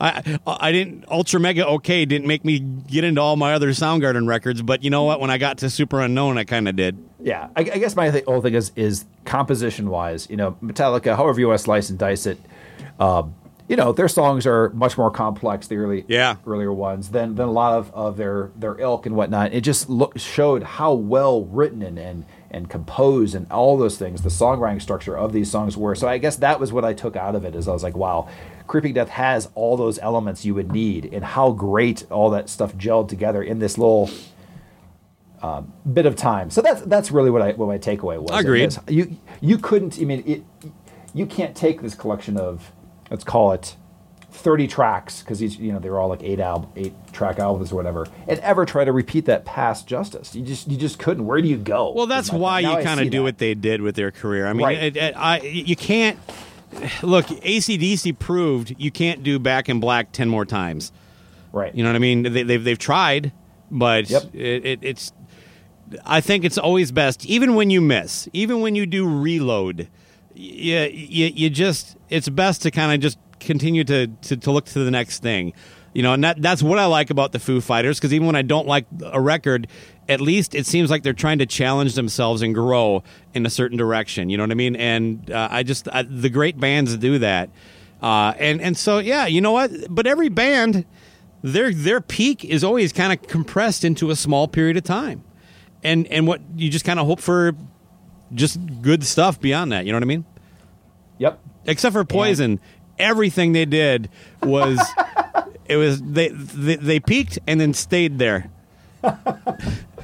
I I didn't Ultra Mega OK didn't make me get into all my other Soundgarden records, but you know what? When I got to Super Unknown, I kind of did. Yeah, I, I guess my th- whole thing is is composition wise. You know, Metallica, however you want to slice and dice it, um, you know, their songs are much more complex, the early Yeah. earlier ones, than than a lot of, of their their ilk and whatnot. It just look, showed how well written and, and and composed and all those things, the songwriting structure of these songs were. So I guess that was what I took out of it. Is I was like, wow, Creeping Death has all those elements you would need, and how great all that stuff gelled together in this little um, bit of time. So that's that's really what I what my takeaway was. Agreed. It was- You you couldn't. I mean, it. You can't take this collection of let's call it thirty tracks because each you know they were all like eight album eight track albums or whatever, and ever try to repeat that past justice. You just you just couldn't. Where do you go? Well, that's why you kind of do that. what they did with their career. I mean, Right. it, it, I, you can't look. ACDC proved you can't do Back in Black ten more times. Right. You know what I mean? They, they've they've tried, but Yep. it, it, it's. I think it's always best, even when you miss, even when you do reload. You, you, you just it's best to kind of just continue to, to to look to the next thing. You know, and that, that's what I like about the Foo Fighters because even when I don't like a record, at least it seems like they're trying to challenge themselves and grow in a certain direction. You know what I mean? And uh, I just I, the great bands do that, uh, and and so yeah, you know what? But every band their their peak is always kind of compressed into a small period of time, and and what you just kind of hope for, just good stuff beyond that. You know what I mean? Yep. Except for Poison, everything they did was it was they, they they peaked and then stayed there.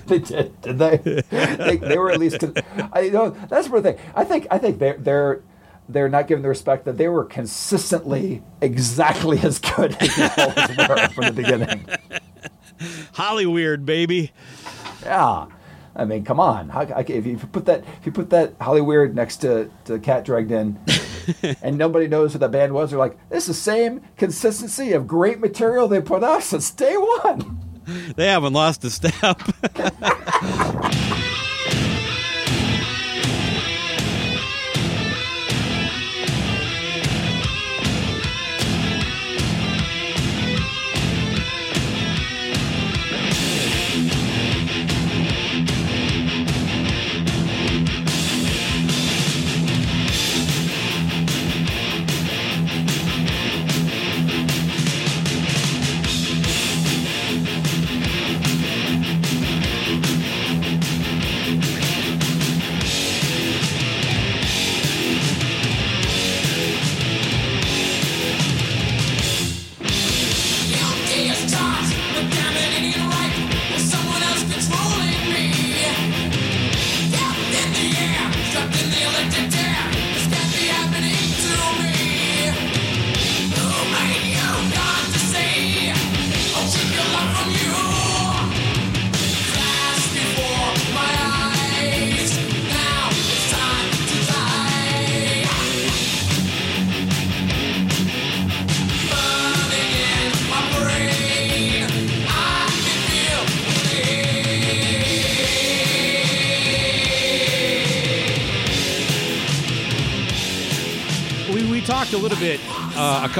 They did, did they? they? They were at least. I you know that's the thing. I think I think they're they're they're not given the respect that they were consistently exactly as good as they always were from the beginning. Hollyweird, baby. Yeah. I mean, come on. How, I- if you put that, if you put that Hollyweird next to, to Cat Dragged In, and nobody knows who that band was, they're like, "This is the same consistency of great material they put out since day one." They haven't lost a step.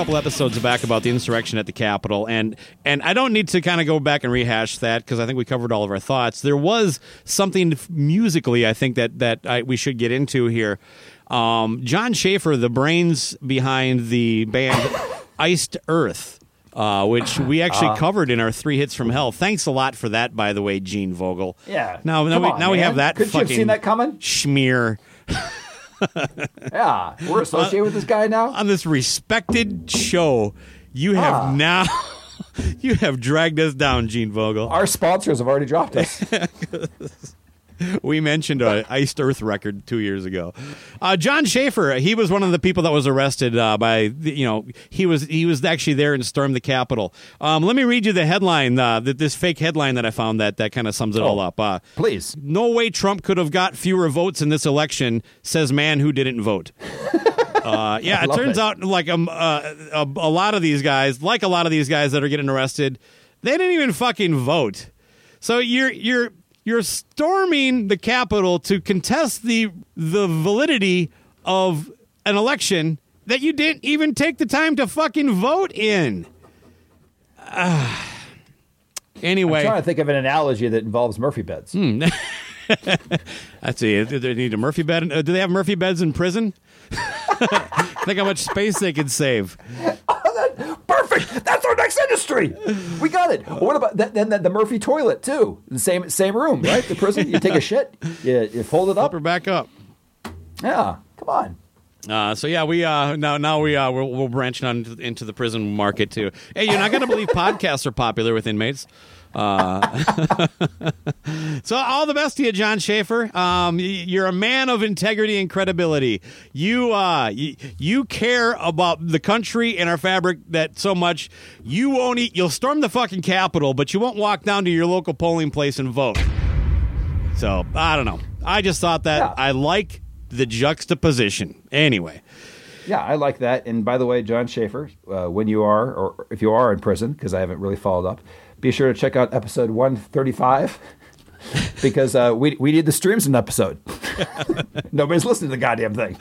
couple episodes back about the insurrection at the Capitol, and and I don't need to kind of go back and rehash that because I think we covered all of our thoughts. There was something musically I think that that I, we should get into here. Um, Jon Schaffer, the brains behind the band Iced Earth. Uh, which we actually covered in our three hits from hell. Thanks a lot for that, by the way, Gene Vogel. Yeah. Now, now we on, now we have that. Couldn't you have seen that coming? Schmear. Yeah, we're associated with this guy now. on this respected show, you have Ah. now you have dragged us down, Gene Vogel. Our sponsors have already dropped us. We mentioned a Iced Earth record two years ago. Uh, Jon Schaffer, he was one of the people that was arrested uh, by the- you know he was he was actually there and stormed the Capitol. Um, let me read you the headline, uh, that this fake headline that I found that that kind of sums it all up. Uh, Please. no way Trump could have got fewer votes in this election, says man who didn't vote. Uh, yeah, it turns it. out like um, uh, a, a lot of these guys, like a lot of these guys that are getting arrested, they didn't even fucking vote. So you're you're you're storming the Capitol to contest the the validity of an election that you didn't even take the time to fucking vote in. Ah. anyway, I'm trying to think of an analogy that involves Murphy beds. let's see. Do they need a Murphy bed? Uh, do they have Murphy beds in prison? Think how much space they could save. Perfect. That's our next industry. We got it. What about that, then the, the Murphy toilet too? The same same room, right? The prison. You take a shit. You, you fold it up. Or back up. Yeah. Come on. Uh, so yeah, we uh, now now we uh, we're, we're branching on into- into the prison market too. Hey, you're not gonna believe podcasts are popular with inmates. Uh, so all the best to you, Jon Schaffer. Um, you're a man of integrity and credibility. You uh, you, you care about the country and our fabric that so much. You won't eat. You'll storm the fucking Capitol, but you won't walk down to your local polling place and vote. So I don't know. I just thought that Yeah. I like the juxtaposition. Anyway. Yeah, I like that. And by the way, Jon Schaffer, uh, when you are, or if you are in prison, because I haven't really followed up, be sure to check out episode 135 because uh, we, we need the streams in episode. Nobody's listening to the goddamn thing.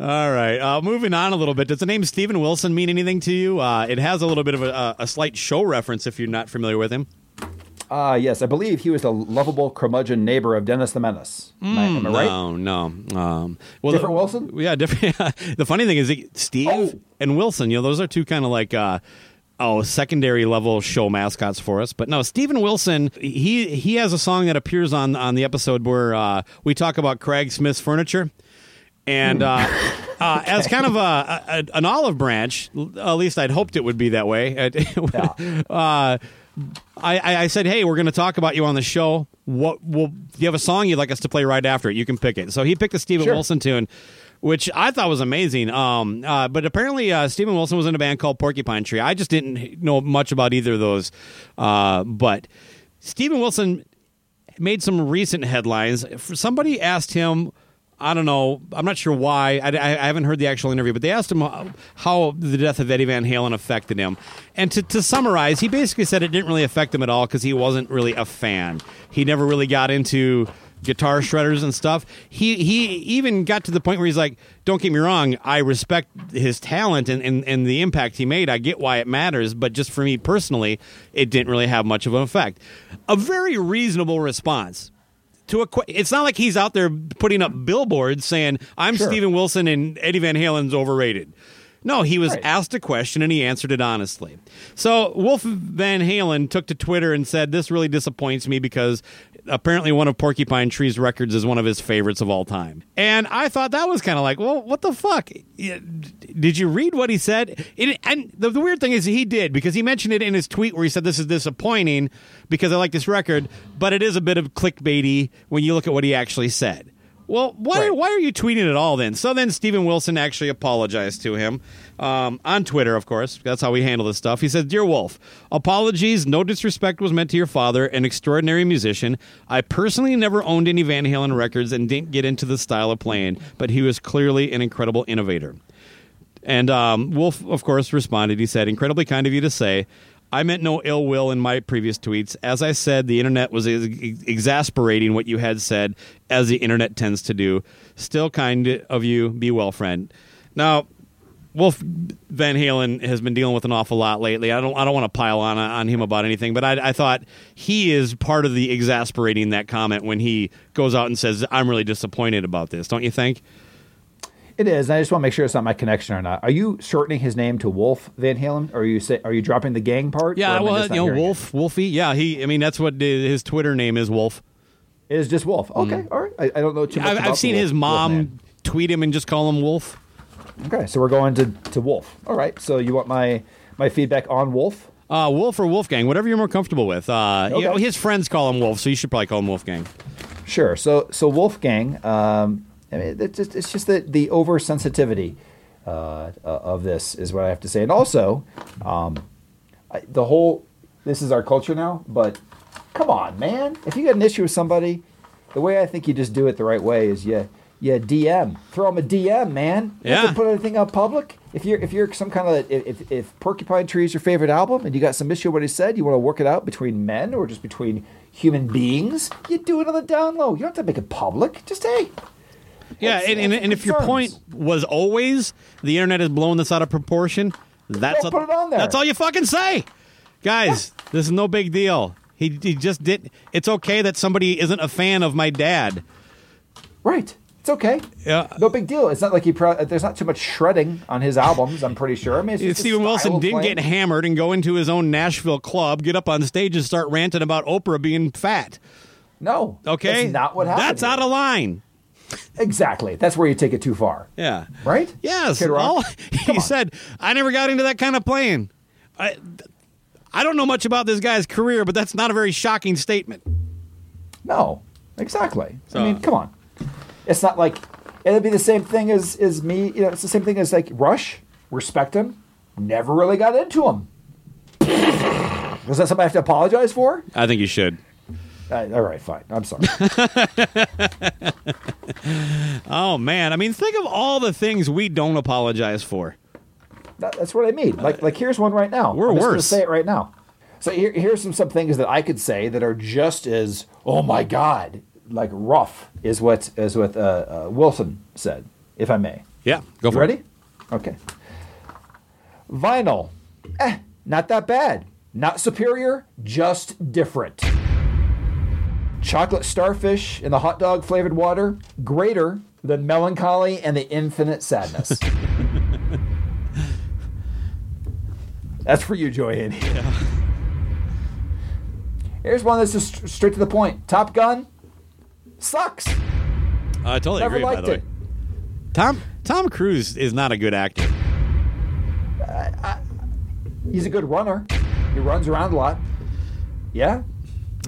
All right. Uh, moving on a little bit. Does the name Steven Wilson mean anything to you? Uh, it has a little bit of a, a slight show reference if you're not familiar with him. Uh, yes, I believe he was the lovable curmudgeon neighbor of Dennis the Menace. Am I, am I right? No, no. Um, well, Different the- Wilson? Yeah, different. the funny thing is, Steve Oh. and Wilson. You know, those are two kind of like uh, oh secondary level show mascots for us. But no, Steven Wilson he he has a song that appears on on the episode where uh, we talk about Craig Smith's furniture. And uh, uh, as kind of a, a an olive branch, at least I'd hoped it would be that way. uh, I, I said, "Hey, we're going to talk about you on the show. What will do you have a song you'd like us to play right after it? You can pick it." So he picked a Steven Sure. Wilson tune, which I thought was amazing. Um, uh, but apparently, uh, Steven Wilson was in a band called Porcupine Tree. I just didn't know much about either of those. Uh, but Steven Wilson made some recent headlines. Somebody asked him. I don't know. I'm not sure why. I, I, haven't heard the actual interview, but they asked him how, how the death of Eddie Van Halen affected him. And to, to summarize, he basically said it didn't really affect him at all because he wasn't really a fan. He never really got into guitar shredders and stuff. He he even got to the point where he's like, "Don't get me wrong, I respect his talent and, and, and the impact he made. I get why it matters, but just for me personally, it didn't really have much of an effect." A very reasonable response to a it's not like he's out there putting up billboards saying I'm Sure. Steven Wilson and Eddie Van Halen's overrated. No, he was Right. asked a question and he answered it honestly. So Wolf Van Halen took to Twitter and said, "This really disappoints me because apparently one of Porcupine Tree's records is one of his favorites of all time." And I thought that was kind of like, "Well, what the fuck? Did you read what he said?" It, and the, the weird thing is he did because he mentioned it in his tweet where he said, "This is disappointing because I like this record, but it is a bit of clickbaity when you look at what he actually said." Well, why, Right. why are you tweeting at all then? So then Steven Wilson actually apologized to him um, on Twitter, of course. That's how we handle this stuff. He said, Dear Wolf, apologies. No disrespect was meant to your father, an extraordinary musician. I personally never owned any Van Halen records and didn't get into the style of playing, but he was clearly an incredible innovator. And um, Wolf, of course, responded. He said, Incredibly kind of you to say. I meant no ill will in my previous tweets. As I said, the internet was ex- exasperating what you had said, as the internet tends to do. Still kind of you. Be well, friend. Now, Wolf Van Halen has been dealing with an awful lot lately. I don't I don't want to pile on on him about anything, but I, I thought he is part of the exasperating that comment when he goes out and says, "I'm really disappointed about this." Don't you think? It is. and I just want to make sure it's not my connection or not. Are you shortening his name to Wolf Van Halen? Or are you say, are you dropping the gang part? Yeah, I well, you know, hearing it? Wolf, Wolfie. Yeah, he. I mean, that's what his Twitter name is, Wolf. It is just Wolf. Okay, all right. I, I don't know too much. I've, I've seen his Wolf- Wolf mom tweet him and just call him Wolf. Okay, so we're going to, to Wolf. All right. So you want my my feedback on Wolf? Uh, Wolf or Wolfgang, whatever you're more comfortable with. Uh, you Okay. know, his friends call him Wolf, so you should probably call him Wolfgang. Sure. So so Wolfgang, um, I mean, it's just, it's just the the oversensitivity uh, uh, of this is what I have to say, and also um, I, the whole. This is our culture now, but come on, man! If you got an issue with somebody, the way I think you just do it the right way is you you DM, throw them a DM, man. You Yeah. put anything out public. If you're if you're some kind of if, if if Porcupine Tree is your favorite album and you got some issue with what he said, you want to work it out between men or just between human beings, you do it on the down low. You don't have to make it public. Just hey. Yeah, and, and, and if your point was always the internet is blowing this out of proportion, that's Don't put it on there. That's all you fucking say, guys. This is no big deal. He, he just did. It's okay that somebody isn't a fan of my dad. Right. It's okay. Yeah. No big deal. It's not like he. Pro- there's not too much shredding on his albums. I'm pretty sure. I mean, it's just Steven Wilson didn't get hammered and go into his own Nashville club, get up on stage and start ranting about Oprah being fat. No. Okay, That's not what happened. That's out of line. Exactly. That's where you take it too far. Yeah. Right? Yes. All- he said, I never got into that kind of playing. I, I don't know much about this guy's career, but that's not a very shocking statement. No. Exactly. So- I mean, come on. It's not like it'd be the same thing as as me. You know, it's the same thing as like Rush. Respect him. Never really got into him. Was that something I have to apologize for? I think you should. Uh, all right, fine. I'm sorry. Oh, man. I mean, think of all the things we don't apologize for. That, that's what I mean. Like, like here's one right now. We're I'm just worse. say it right now. So here, here's some some things that I could say that are just as oh my god, like rough is what is what uh, uh, Wilson said, if I may. Yeah. Go You for ready? it. Ready? Okay. Vinyl, eh, not that bad. Not superior, just different. Chocolate starfish in the hot dog flavored water, greater than Mellon Collie and the infinite sadness. That's for you, Joy Andy. Here's one that's just straight to the point. Top Gun sucks. I totally Never agree. By liked the way. Tom Tom Cruise is not a good actor. He's a good runner. He runs around a lot. Yeah.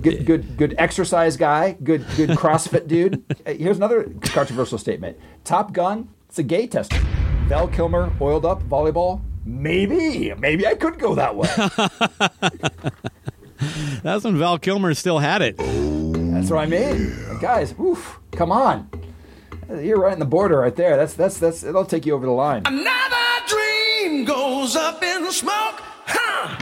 Good, good, good exercise guy. Good, good CrossFit dude. Here's another controversial statement. Top Gun. It's a gay tester. Val Kilmer oiled up volleyball. Maybe, maybe I could go that way. That's when Val Kilmer still had it. That's what I mean, guys. Oof, come on. You're right in the border, right there. That's that's that's. It'll take you over the line. Another dream goes up in smoke. Huh.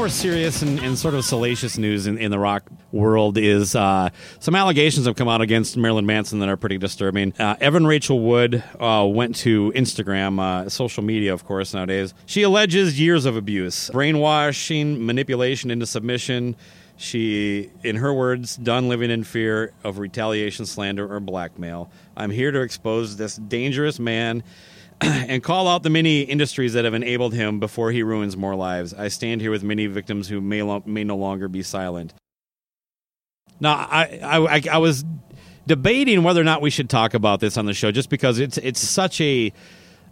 More serious and, and sort of salacious news in, in the rock world is uh, some allegations have come out against Marilyn Manson that are pretty disturbing. Uh, Evan Rachel Wood uh, went to Instagram, uh, social media, of course, nowadays. She alleges years of abuse, brainwashing, manipulation into submission. She, in her words, done living in fear of retaliation, slander, or blackmail. I'm here to expose this dangerous man and call out the many industries that have enabled him before he ruins more lives. I stand here with many victims who may, lo- may no longer be silent. Now, I, I, I, was debating whether or not we should talk about this on the show, just because it's it's such a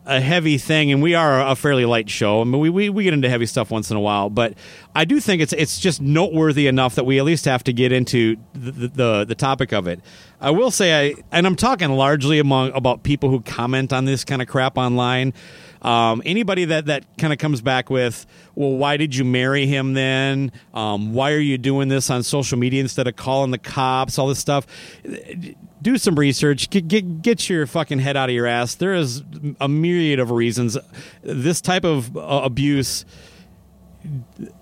a heavy thing, and we are a fairly light show. I mean, we, we, we get into heavy stuff once in a while, but I do think it's it's just noteworthy enough that we at least have to get into the the, the topic of it. I will say, I and I'm talking largely among about people who comment on this kind of crap online. Um, anybody that, that kind of comes back with, well, why did you marry him then? Um, why are you doing this on social media instead of calling the cops? All this stuff. Do some research. Get, get, get your fucking head out of your ass. There is a myriad of reasons. This type of uh, abuse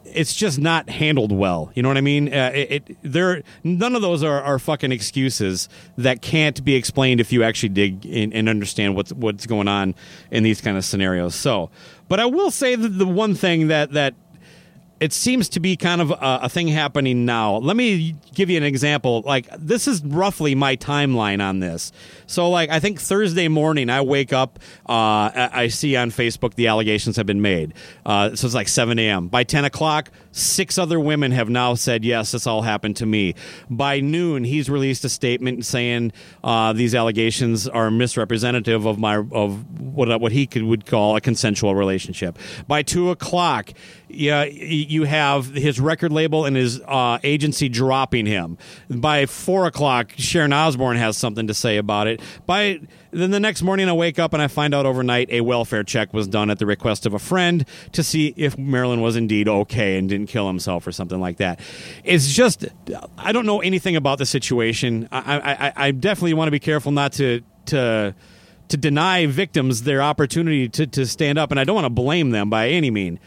it's just not handled well. You know what I mean? Uh, it, it there none of those are, are fucking excuses that can't be explained if you actually dig in, and understand what's what's going on in these kind of scenarios. So, but I will say that the one thing that that it seems to be kind of a, a thing happening now. Let me give you an example. Like this is roughly my timeline on this. So, like I think Thursday morning, I wake up. Uh, I see on Facebook the allegations have been made. Uh, so it's like 7 a.m. By 10 o'clock, six other women have now said yes, this all happened to me. By noon, he's released a statement saying uh, these allegations are misrepresentative of my of what what he could would call a consensual relationship. By two o'clock, yeah, you have his record label and his uh, agency dropping him. By four o'clock, Sharon Osbourne has something to say about it. By then, the next morning, I wake up and I find out overnight a welfare check was done at the request of a friend to see if Marilyn was indeed okay and didn't kill himself or something like that. It's just I don't know anything about the situation. I I, I, definitely want to be careful not to to to deny victims their opportunity to, to stand up, and I don't want to blame them by any mean.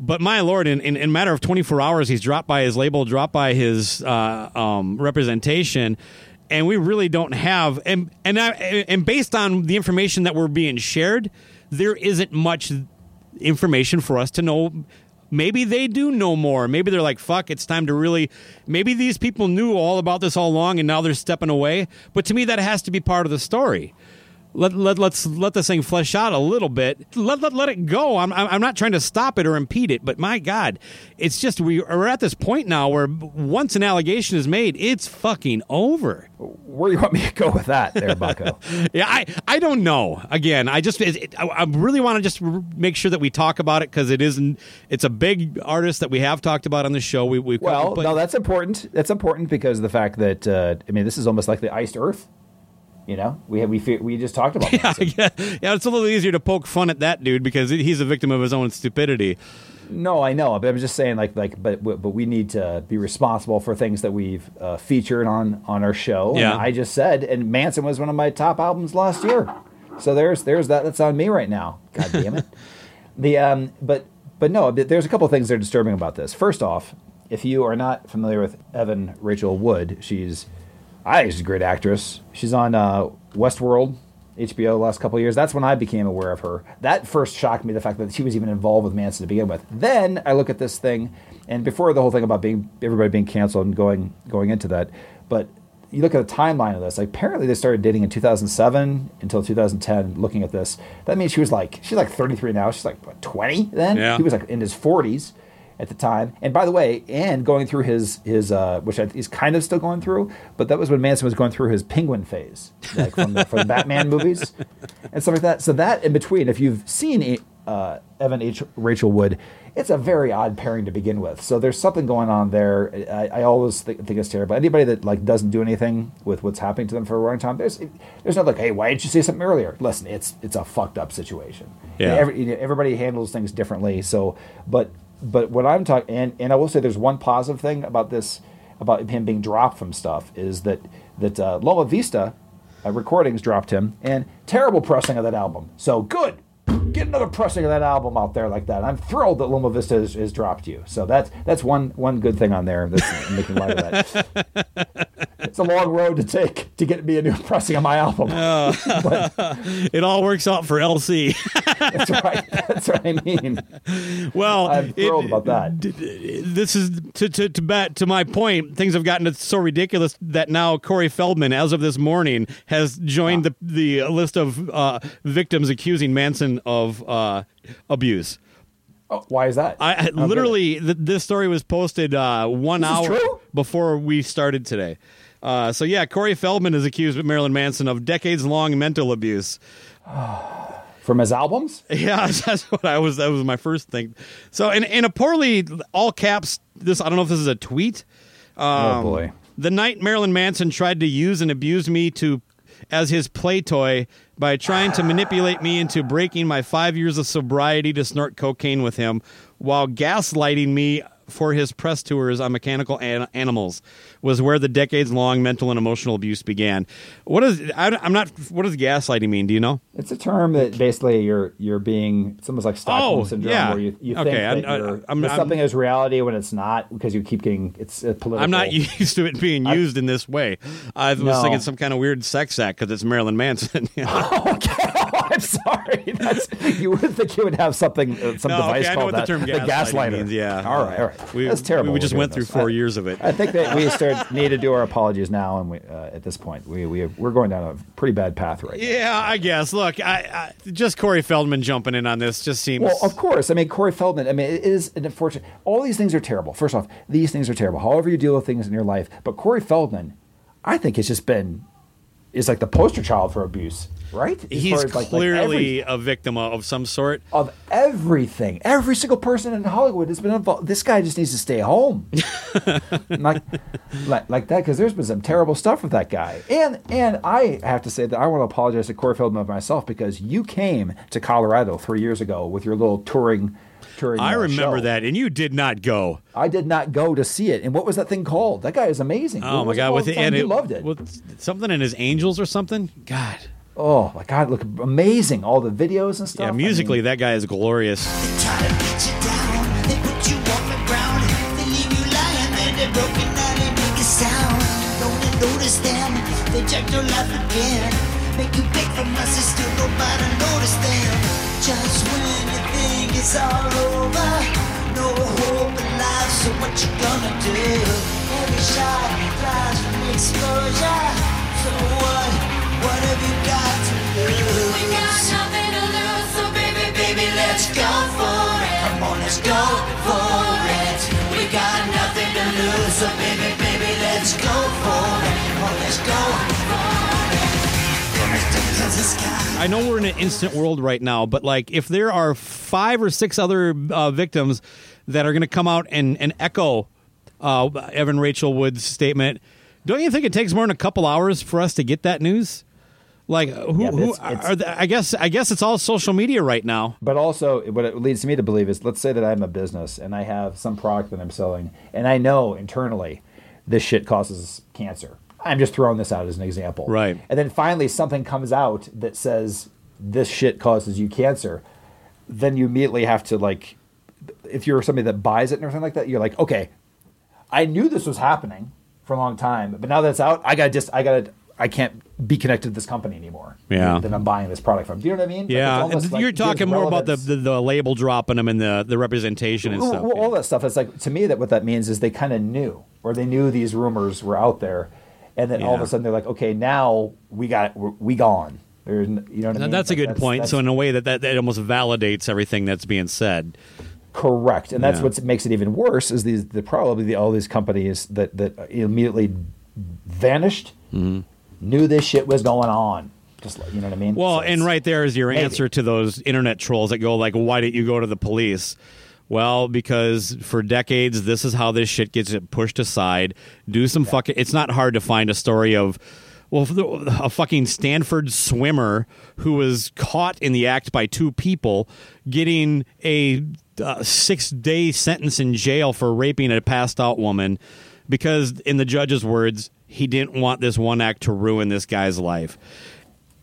But my lord, in, in, in a matter of 24 hours, he's dropped by his label, dropped by his uh, um, representation, and we really don't have and and I, and based on the information that we're being shared, there isn't much information for us to know. Maybe they do know more. Maybe they're like, "Fuck, it's time to really." Maybe these people knew all about this all along, and now they're stepping away. But to me, that has to be part of the story. Let, let let's let this thing flesh out a little bit. Let let, let it go. I'm I'm not trying to stop it or impede it, but my God, it's just we are at this point now where once an allegation is made, it's fucking over. Where do you want me to go with that, there, Bucko? Yeah, I I don't know. Again, I just it, I, I really want to just make sure that we talk about it because it isn't. It's a big artist that we have talked about on the show. We we well, but- no, that's important. That's important because of the fact that uh, I mean, this is almost like the iced Earth. You know, we we we just talked about. yeah, yeah, yeah, it's a little easier to poke fun at that dude because he's a victim of his own stupidity. No, I know, but I'm just saying, like, like, but but we need to be responsible for things that we've uh, featured on on our show. Yeah. and I just said, and Manson was one of my top albums last year. So there's there's that. That's on me right now. God damn it. the um, but but no, there's a couple of things that are disturbing about this. First off, if you are not familiar with Evan Rachel Wood, she's I think she's a great actress. She's on uh, Westworld, HBO, the last couple of years. That's when I became aware of her. That first shocked me, the fact that she was even involved with Manson to begin with. Then I look at this thing, and before the whole thing about being everybody being canceled and going going into that, but you look at the timeline of this. Like apparently they started dating in 2007 until 2010. Looking at this, that means she was like she's like 33 now. She's like what 20 then. Yeah. He was like in his 40s at the time. And by the way, and going through his his uh, which he's kind of still going through, but that was when Manson was going through his penguin phase, like from the, from the Batman movies and stuff like that. So that in between, if you've seen uh, Evan H. Rachel Wood, it's a very odd pairing to begin with. So there's something going on there. I, I always think, think it's terrible. Anybody that like doesn't do anything with what's happening to them for a long time, there's there's not like, hey, why didn't you say something earlier? Listen, it's it's a fucked up situation. Yeah. Every, you know, everybody handles things differently. So, but but what I'm talking, and, and I will say, there's one positive thing about this, about him being dropped from stuff, is that that uh, Loma Vista uh, Recordings dropped him, and terrible pressing of that album. So good, get another pressing of that album out there like that. I'm thrilled that Loma Vista has, has dropped you. So that's that's one one good thing on there that's making light of that. it's a long road to take to get me a new pressing of my album. but It all works out for LC. That's right. That's what I mean. well, I'm thrilled it- about that. d- d- This is to to to, bat, to my point. Things have gotten so ridiculous that now Corey Feldman, as of this morning, has joined the the list of uh, victims accusing Manson of uh, abuse. Oh, why is that? I I- don't get it. literally th- this story was posted uh, one This hour before we started today. Uh, so yeah, Corey Feldman is accused Marilyn Manson of decades-long mental abuse. from his albums. Yeah, that's what I was. That was my first thing. So in in a poorly all caps, this I don't know if this is a tweet. oh boy. The night Marilyn Manson tried to use and abuse me to as his play toy by trying to manipulate me into breaking my five years of sobriety to snort cocaine with him while gaslighting me for his press tours on mechanical an- animals was where the decades long mental and emotional abuse began. What is I, am not what does gaslighting mean? Do you know? It's a term that basically you're you're being it's almost like Stockholm Oh, syndrome yeah. where you, you think Okay, that I'm- you're, I'm- I'm- something is reality when it's not because you keep getting it's a political. I'm not used to it being used in this way. I was No. thinking some kind of weird sex act because it's Marilyn Manson. okay, I'm sorry. That's, you would think you would have something uh, some No, device okay, I know called what the that term gaslighting gaslighter. means, yeah. All right. All right. we, That's terrible. We just went through this. four I- years of it. I think that we start need to do our apologies now, and we uh, at this point we we we're going down a pretty bad path right now. Yeah, I guess. Look, I, I just Corey Feldman jumping in on this just seems. Well, of course. I mean, Corey Feldman. I mean, it is an unfortunate. All these things are terrible. First off, these things are terrible. However you deal with things in your life, but Corey Feldman, I think, has just been is like the poster child for abuse, right? As he's as, like- like clearly every- a victim of, of some sort. of everything. Every single person in Hollywood has been involved. This guy just needs to stay home, like, like like that, because there's been some terrible stuff with that guy. And and I have to say that I want to apologize to Corey Feldman myself because you came to Colorado three years ago with your little touring. Touring I remember show. that, and you did not go. I did not go to see it. And what was that thing called? That guy is amazing. Oh What my god! called With it, the and you it, loved it. with something in his angels or something. God, oh my god, look amazing! All the videos and stuff. yeah. I Musically, mean, that guy is glorious. They try to beat you down. They put you on the ground. They leave you lying there. They're broken down. They make a sound. Don't you notice them? They check your life again. Make you beg for mercy. Still nobody notice them it's all over. No hope in life, so what you gonna do? Every shot flies from exposure. So what? What have you got to lose? We got nothing to lose, so baby, baby, let's go for it. Come on, let's go for it. We got nothing to lose, so baby, baby, let's go for it. Come on, let's go for it. Let's the sky. I know we're in an instant world right now, but like if there are five or six other uh, victims that are going to come out and, and echo uh, Evan Rachel Wood's statement, don't you think it takes more than a couple hours for us to get that news? Like who? Yeah, who it's- it's- are the, I guess I guess it's all social media right now. But also, what it leads me to believe is, let's say that I'm a business and I have some product that I'm selling, and I know internally this shit causes cancer. I'm just throwing this out as an example. Right. And then finally, something comes out that says this shit causes you cancer. Then you immediately have to like, if you're somebody that buys it and everything like that, you're like, okay, I knew this was happening for a long time, but now that it's out, I got to just, I got to, I can't be connected to this company anymore. Yeah. That I'm buying this product from. Do you know what I mean? Like, Yeah, like you're gives talking more about the, the the label dropping them and the the representation and Well, stuff. well, all that stuff. It's like to me that what that means is they kind of knew, or they knew these rumors were out there, and then all of a sudden they're like, okay, now we got we gone. There's, you know what I mean? that's a good point. that's So in a way that, that that almost validates everything that's being said. correct, and that's Yeah. what makes it even worse. Is these the probably the, all these companies that that immediately vanished Mm-hmm. knew this shit was going on. Just you know what I mean? Well, So and right there is your maybe. answer to those internet trolls that go like, "Why didn't you go to the police?" Well, because for decades this is how this shit gets pushed aside. Do some fucking. It's not hard to find a story of. Well, a fucking Stanford swimmer who was caught in the act by two people getting a uh, six day sentence in jail for raping a passed out woman because, in the judge's words, he didn't want this one act to ruin this guy's life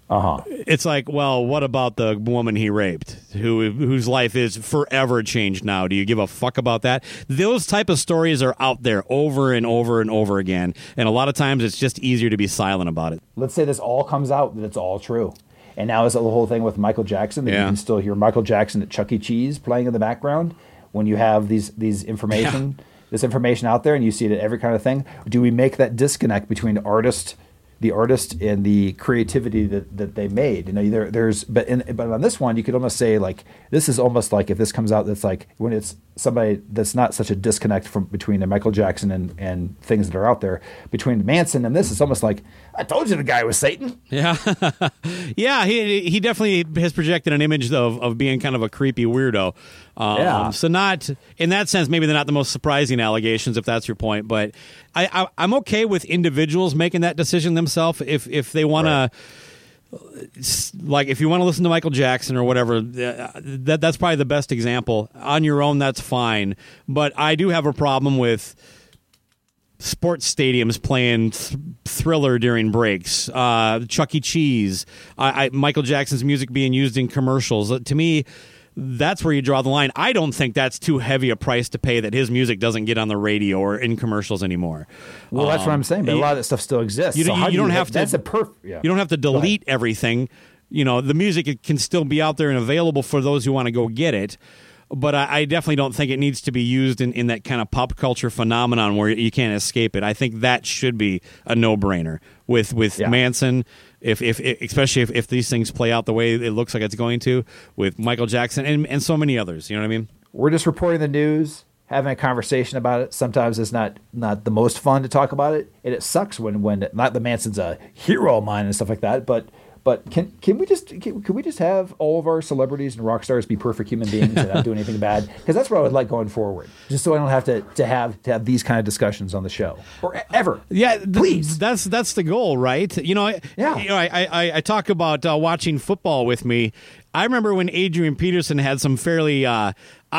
uh-huh. it's like, well, what about the woman he raped, who whose life is forever changed now? Do you give a fuck about that? Those type of stories are out there over and over and over again, and a lot of times it's just easier to be silent about it. let's say this all comes out that it's all true. And now is the whole thing with Michael Jackson that Yeah. you can still hear Michael Jackson at Chuck E. Cheese playing in the background when you have these these information this information out there and you see it at every kind of thing. Do we make that disconnect between artist the artist and the creativity that, that they made. You know, there, there's but in, but on this one, you could almost say like this is almost like if this comes out, that's like when it's somebody that's not such a disconnect from between the Michael Jackson and and things that are out there between Manson and this. It's almost like I told you the guy was Satan. Yeah, yeah. He he definitely has projected an image of of being kind of a creepy weirdo. Um, Yeah. So not in that sense, maybe they're not the most surprising allegations, if that's your point. But I, I I'm okay with individuals making that decision themselves if if they want to. Like if you want to listen to Michael Jackson or whatever, uh, that that's probably the best example. On your own, that's fine. But I do have a problem with sports stadiums playing th- Thriller during breaks, uh, Chuck E. Cheese, I, I, Michael Jackson's music being used in commercials. To me, that's where you draw the line. I don't think that's too heavy a price to pay that his music doesn't get on the radio or in commercials anymore. Well, that's what I'm um, saying. But a lot of that stuff still exists. You, so don't- you do don't have to. That's a perfect. Yeah. You don't have to delete everything. You know, the music can still be out there and available for those who want to go get it. But I, I definitely don't think it needs to be used in, in that kind of pop culture phenomenon where you can't escape it. I think that should be a no brainer with with Yeah. Manson. If, if especially if, if these things play out the way it looks like it's going to with Michael Jackson and, and so many others, you know what I mean? We're just reporting the news, having a conversation about it. Sometimes it's not not the most fun to talk about it, and it sucks when when not that Manson's a hero of mine and stuff like that, but. But can can we just can, can we just have all of our celebrities and rock stars be perfect human beings and not do anything bad? Because that's what I would like going forward. Just so I don't have to, to have to have these kind of discussions on the show or ever. Yeah, th- Please. That's that's the goal, right? You know, I- Yeah. You know, I, I I talk about uh, watching football with me. I remember when Adrian Peterson had some fairly, uh,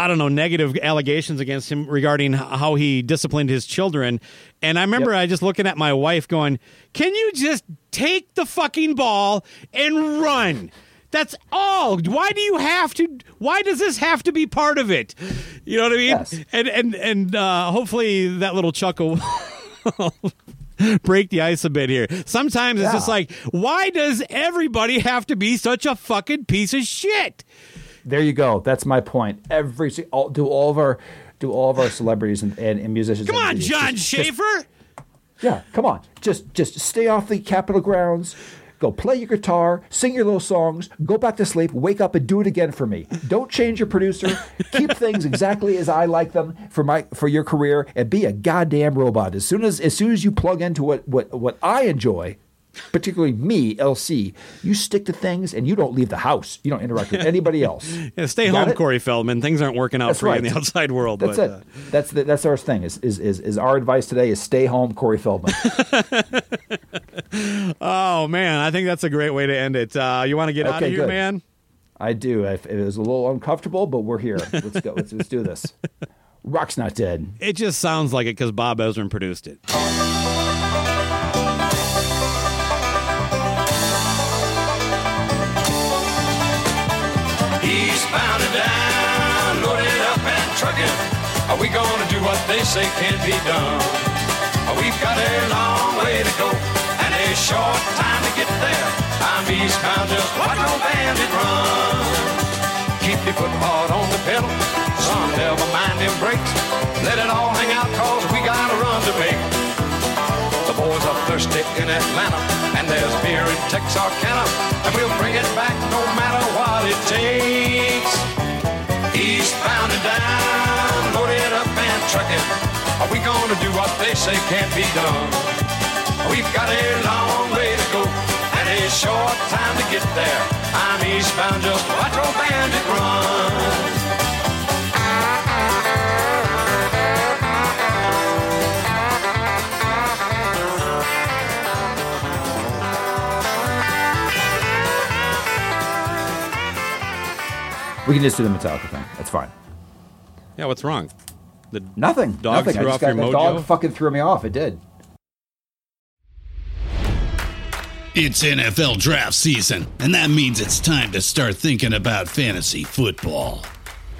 I don't know, negative allegations against him regarding how he disciplined his children. And I remember Yep. I just looking at my wife going, "Can you just take the fucking ball and run?" That's all. Why do you have to? Why does this have to be part of it? You know what I mean? Yes. And and and uh, hopefully that little chuckle break the ice a bit here. Sometimes it's just like, why does everybody have to be such a fucking piece of shit? There you go. That's my point. Every all, do all of our do all of our celebrities and, and, and musicians. Come on, just- Jon just- just- Schaffer. Yeah, come on. Just just stay off the Capitol grounds. Go play your guitar, sing your little songs, go back to sleep, wake up and do it again for me. Don't change your producer. Keep things exactly as I like them for my for your career and be a goddamn robot. As soon as as soon as you plug into what what what I enjoy, particularly me, LC, you stick to things and you don't leave the house. You don't interact with anybody else. Yeah, stay Got home, it? Corey Feldman. Things aren't working out That's for you in the outside world. That's but, it. uh, that's the, that's our thing. Is, is is is our advice today is stay home, Corey Feldman. oh man, I think that's a great way to end it. Uh, you want to get out of here, good. man? I do. I, it was a little uncomfortable, but we're here. Let's go. Let's, let's do this. Rock's not dead. It just sounds like it because Bob Ezrin produced it. We gonna do what they say can't be done? We've got a long way to go and a short time to get there. I'm eastbound, just watch old bandit run. Keep your foot hard on the pedal, son, never mind them brakes. Let it all hang out, cause we got a run to make. The boys are thirsty in Atlanta, and there's beer in Texarkana, and we'll bring it back no matter what it takes. Are we gonna do what they say can't be done? We've got a long way to go and a short time to get there. I'm eastbound, just watch old bandit run. We can just do the Metallica thing. That's fine. Yeah, what's wrong? The Nothing. Dog Nothing. threw I just off got your the dog fucking threw me off. It did. It's NFL draft season, and that means it's time to start thinking about fantasy football.